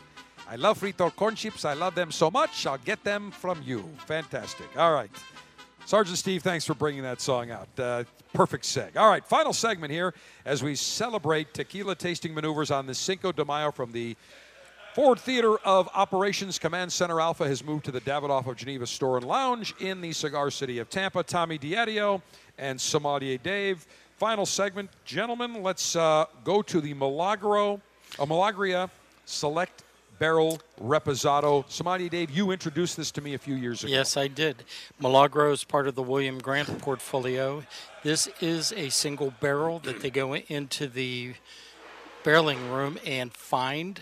I love Frito corn chips. I love them so much. I'll get them from you. Fantastic. All right. Sergeant Steve, thanks for bringing that song out. Uh, perfect seg. All right, final segment here as we celebrate tequila tasting maneuvers on the Cinco de Mayo from the Ford Theater of Operations Command Center Alpha has moved to the Davidoff of Geneva Store and Lounge in the cigar city of Tampa. Tommy Diadio and Sommelier Dave. Final segment, gentlemen. Let's uh, go to the Milagro, a Milagria Select Barrel Reposado. Sommelier Dave, you introduced this to me a few years ago. Yes, I did. Milagro is part of the William Grant portfolio. This is a single barrel that they go into the barreling room and find,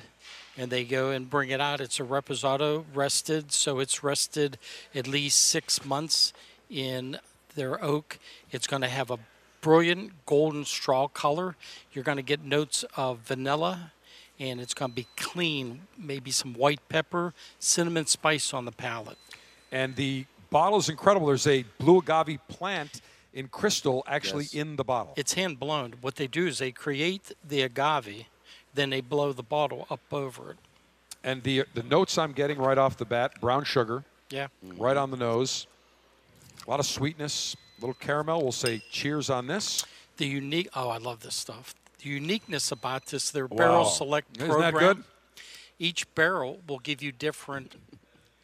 and they go and bring it out. It's a reposado rested, so it's rested at least six months in their oak. It's going to have a brilliant golden straw color. You're going to get notes of vanilla, and it's going to be clean. Maybe some white pepper, cinnamon spice on the palate. And the bottle is incredible. There's a blue agave plant in crystal actually Yes. in the bottle. It's hand blown. What they do is they create the agave, then they blow the bottle up over it. And the the notes I'm getting right off the bat, brown sugar, Yeah. right on the nose. A lot of sweetness, a little caramel. We'll say cheers on this. The unique. Oh, I love this stuff. The uniqueness about this, their barrel Wow. select Isn't program. that good? Each barrel will give you different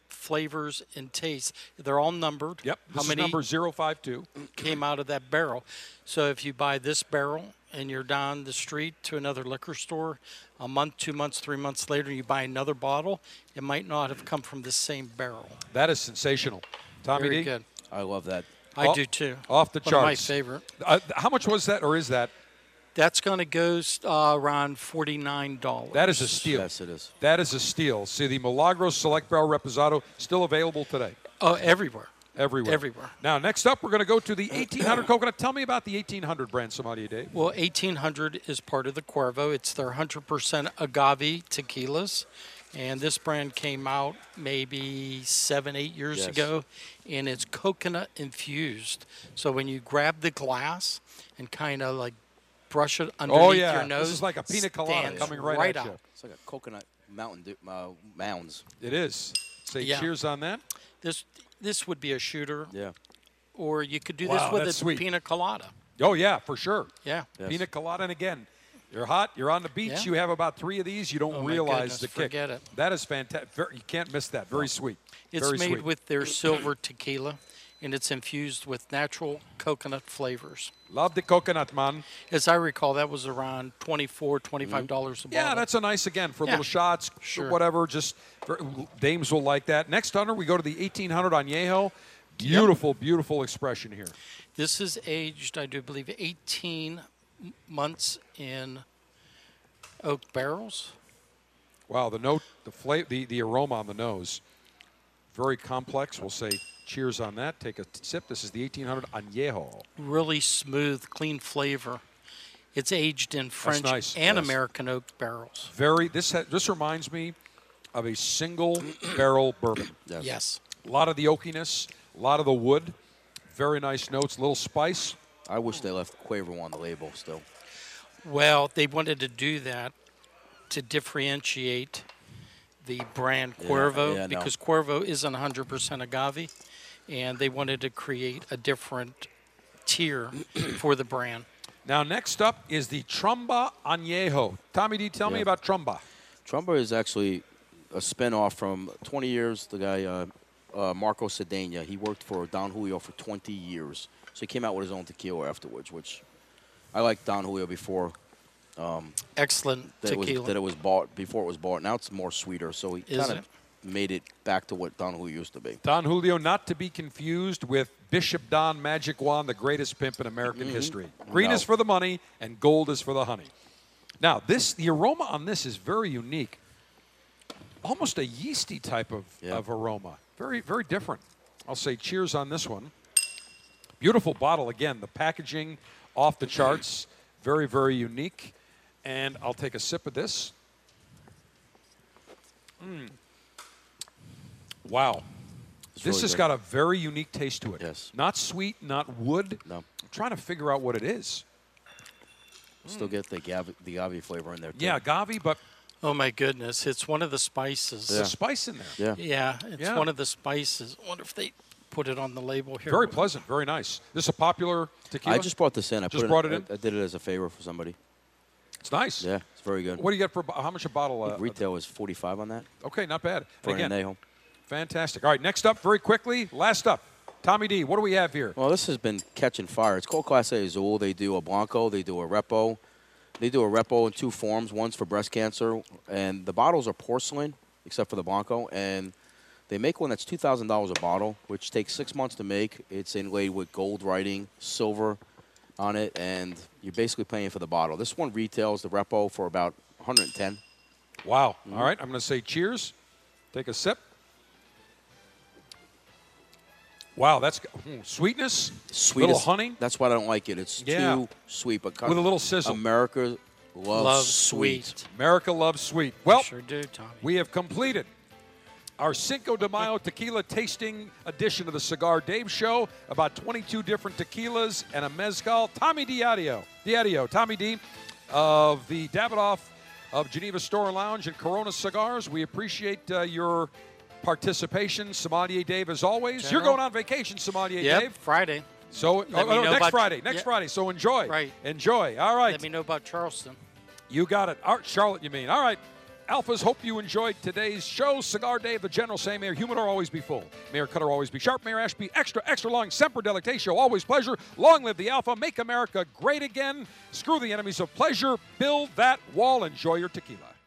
flavors and tastes. They're all numbered. Yep. This is many number 052. came out of that barrel? So if you buy this barrel and you're down the street to another liquor store, a month, two months, three months later, you buy another bottle, it might not have come from the same barrel. That is sensational. Tommy Very D? good. I love that. I Off- do too. Off the One of my favorite. Uh, how much was that, or is that? That's going to go uh, around forty-nine dollars. That is a steal. Yes, it is. That is a steal. See, the Milagro Select Barrel Reposado still available today. Oh, everywhere. Everywhere. Everywhere. Now, next up, we're going to go to the 1800 Coconut. Tell me about the 1800 brand, Sommelier Dave. Well, 1800 is part of the Cuervo. It's their 100% agave tequilas. And this brand came out maybe seven, eight years Yes. ago, and it's coconut infused. So when you grab the glass and kind of like brush it underneath Oh, yeah. your This nose, is like a pina colada coming right at you. out. It's like a coconut mountain dew, uh, mounds. It is. Say Yeah. cheers on that. This this would be a shooter, Yeah. or you could do Wow, this with a sweet. pina colada. Oh, yeah, for sure. Yeah. Yes. Pina colada. And again, you're hot, you're on the beach, Yeah. you have about three of these, you don't Oh, realize goodness, the kick. forget it. That is fantastic. You can't miss that. Very sweet. It's Very made sweet. with their silver tequila, and it's infused with natural coconut flavors. Love the coconut, man. As I recall, that was around $24, $25 mm-hmm. dollars a bottle. Yeah, that's a nice again for Yeah. little shots, Sure. whatever. Just for, dames will like that. Next hunter, we go to the 1800 Añejo. Beautiful, beautiful expression here. This is aged, I do believe, 18 m- months in oak barrels. Wow, the note, the flavor, the, the aroma on the nose, very complex. We'll say cheers on that. Take a sip. This is the 1800 Añejo. Really smooth, clean flavor. It's aged in French nice. and Yes. American oak barrels. Very. This ha- this reminds me of a single barrel bourbon. Yes. Yes. A lot of the oakiness, a lot of the wood. Very nice notes. Little spice. I wish they left Cuervo on the label still. Well, they wanted to do that to differentiate the brand Cuervo yeah, no. because Cuervo isn't 100% agave, and they wanted to create a different tier for the brand. Now, next up is the Tromba Añejo. Tommy D, tell me about Tromba. Tromba is actually a spin-off from 20 years. The guy uh, uh, Marco Cedano, he worked for Don Julio for 20 years. So he came out with his own tequila afterwards, which I liked Don Julio before. Um, Excellent that it, was, tequila. that it was bought before it was bought. Now it's more sweeter, so he kind of made it back to what Don Julio used to be. Don Julio, not to be confused with Bishop Don Magic Juan, the greatest pimp in American Mhm. history. Green No. is for the money, and gold is for the honey. Now, this the aroma on this is very unique. Almost a yeasty type of, Yeah. of aroma. Very, very different. I'll say cheers on this one. Beautiful bottle again. The packaging off the charts. Very, very unique. And I'll take a sip of this. Mm. Wow. It's this really has good. got a very unique taste to it. Yes. Not sweet, not wood. No. I'm trying to figure out what it is. Still get the gavi, the agave flavor in there. Too. Yeah, agave, but Oh my goodness, it's one of the spices. there's a spice in there. Yeah. Yeah, it's Yeah. one of the spices. I wonder if they put it on the label here. Very pleasant, very nice. This is a popular tequila. I just brought this in. I Just put brought it in? I, I did it as a favor for somebody. It's nice. Yeah, it's very good. What do you get for how much a bottle? I Uh, retail is 45 on that okay, not bad. for And an again, anejo. fantastic. All right, next up, very quickly, last up, Tommy D. What do we have here? Well, this has been catching fire. It's called Clase Azul. They do a Blanco, they do a Repo. They do a Repo in two forms. One's for breast cancer, and the bottles are porcelain, except for the Blanco. And they make one that's $2,000 a bottle, which takes six months to make. It's inlaid with gold writing, silver on it, and you're basically paying for the bottle. This one retails the Repo for about 110 Wow. Mm-hmm. All right, I'm going to say cheers. Take a sip. Wow, that's hmm, sweetness, Sweet little honey. That's why I don't like it. It's Yeah. too sweet, but With a little sizzle. America loves, Love sweet. sweet. America loves sweet. Well, sure do, Tommy. we have completed our Cinco de Mayo tequila tasting edition of the Cigar Dave Show. About 22 different tequilas and a mezcal. Tommy Diadio, Diadio, Tommy D of the Davidoff of Geneva Store Lounge and Corona Cigars. We appreciate uh, your participation. Sommelier Dave, as always. You're going on vacation, Sommelier Yep, Dave. Friday. So, oh, no, next Friday. Next yeah. Friday. So enjoy. Right. Enjoy. All right. Let me know about Charleston. You got it. Right, Charlotte, you mean. All right. Alphas, hope you enjoyed today's show. Cigar Dave, the General say, Mayor Humidor always be full. Mayor Cutter always be sharp. Mayor Ashby, extra, extra long. Semper Delectatio, always pleasure. Long live the Alpha. Make America great again. Screw the enemies of pleasure. Build that wall. Enjoy your tequila.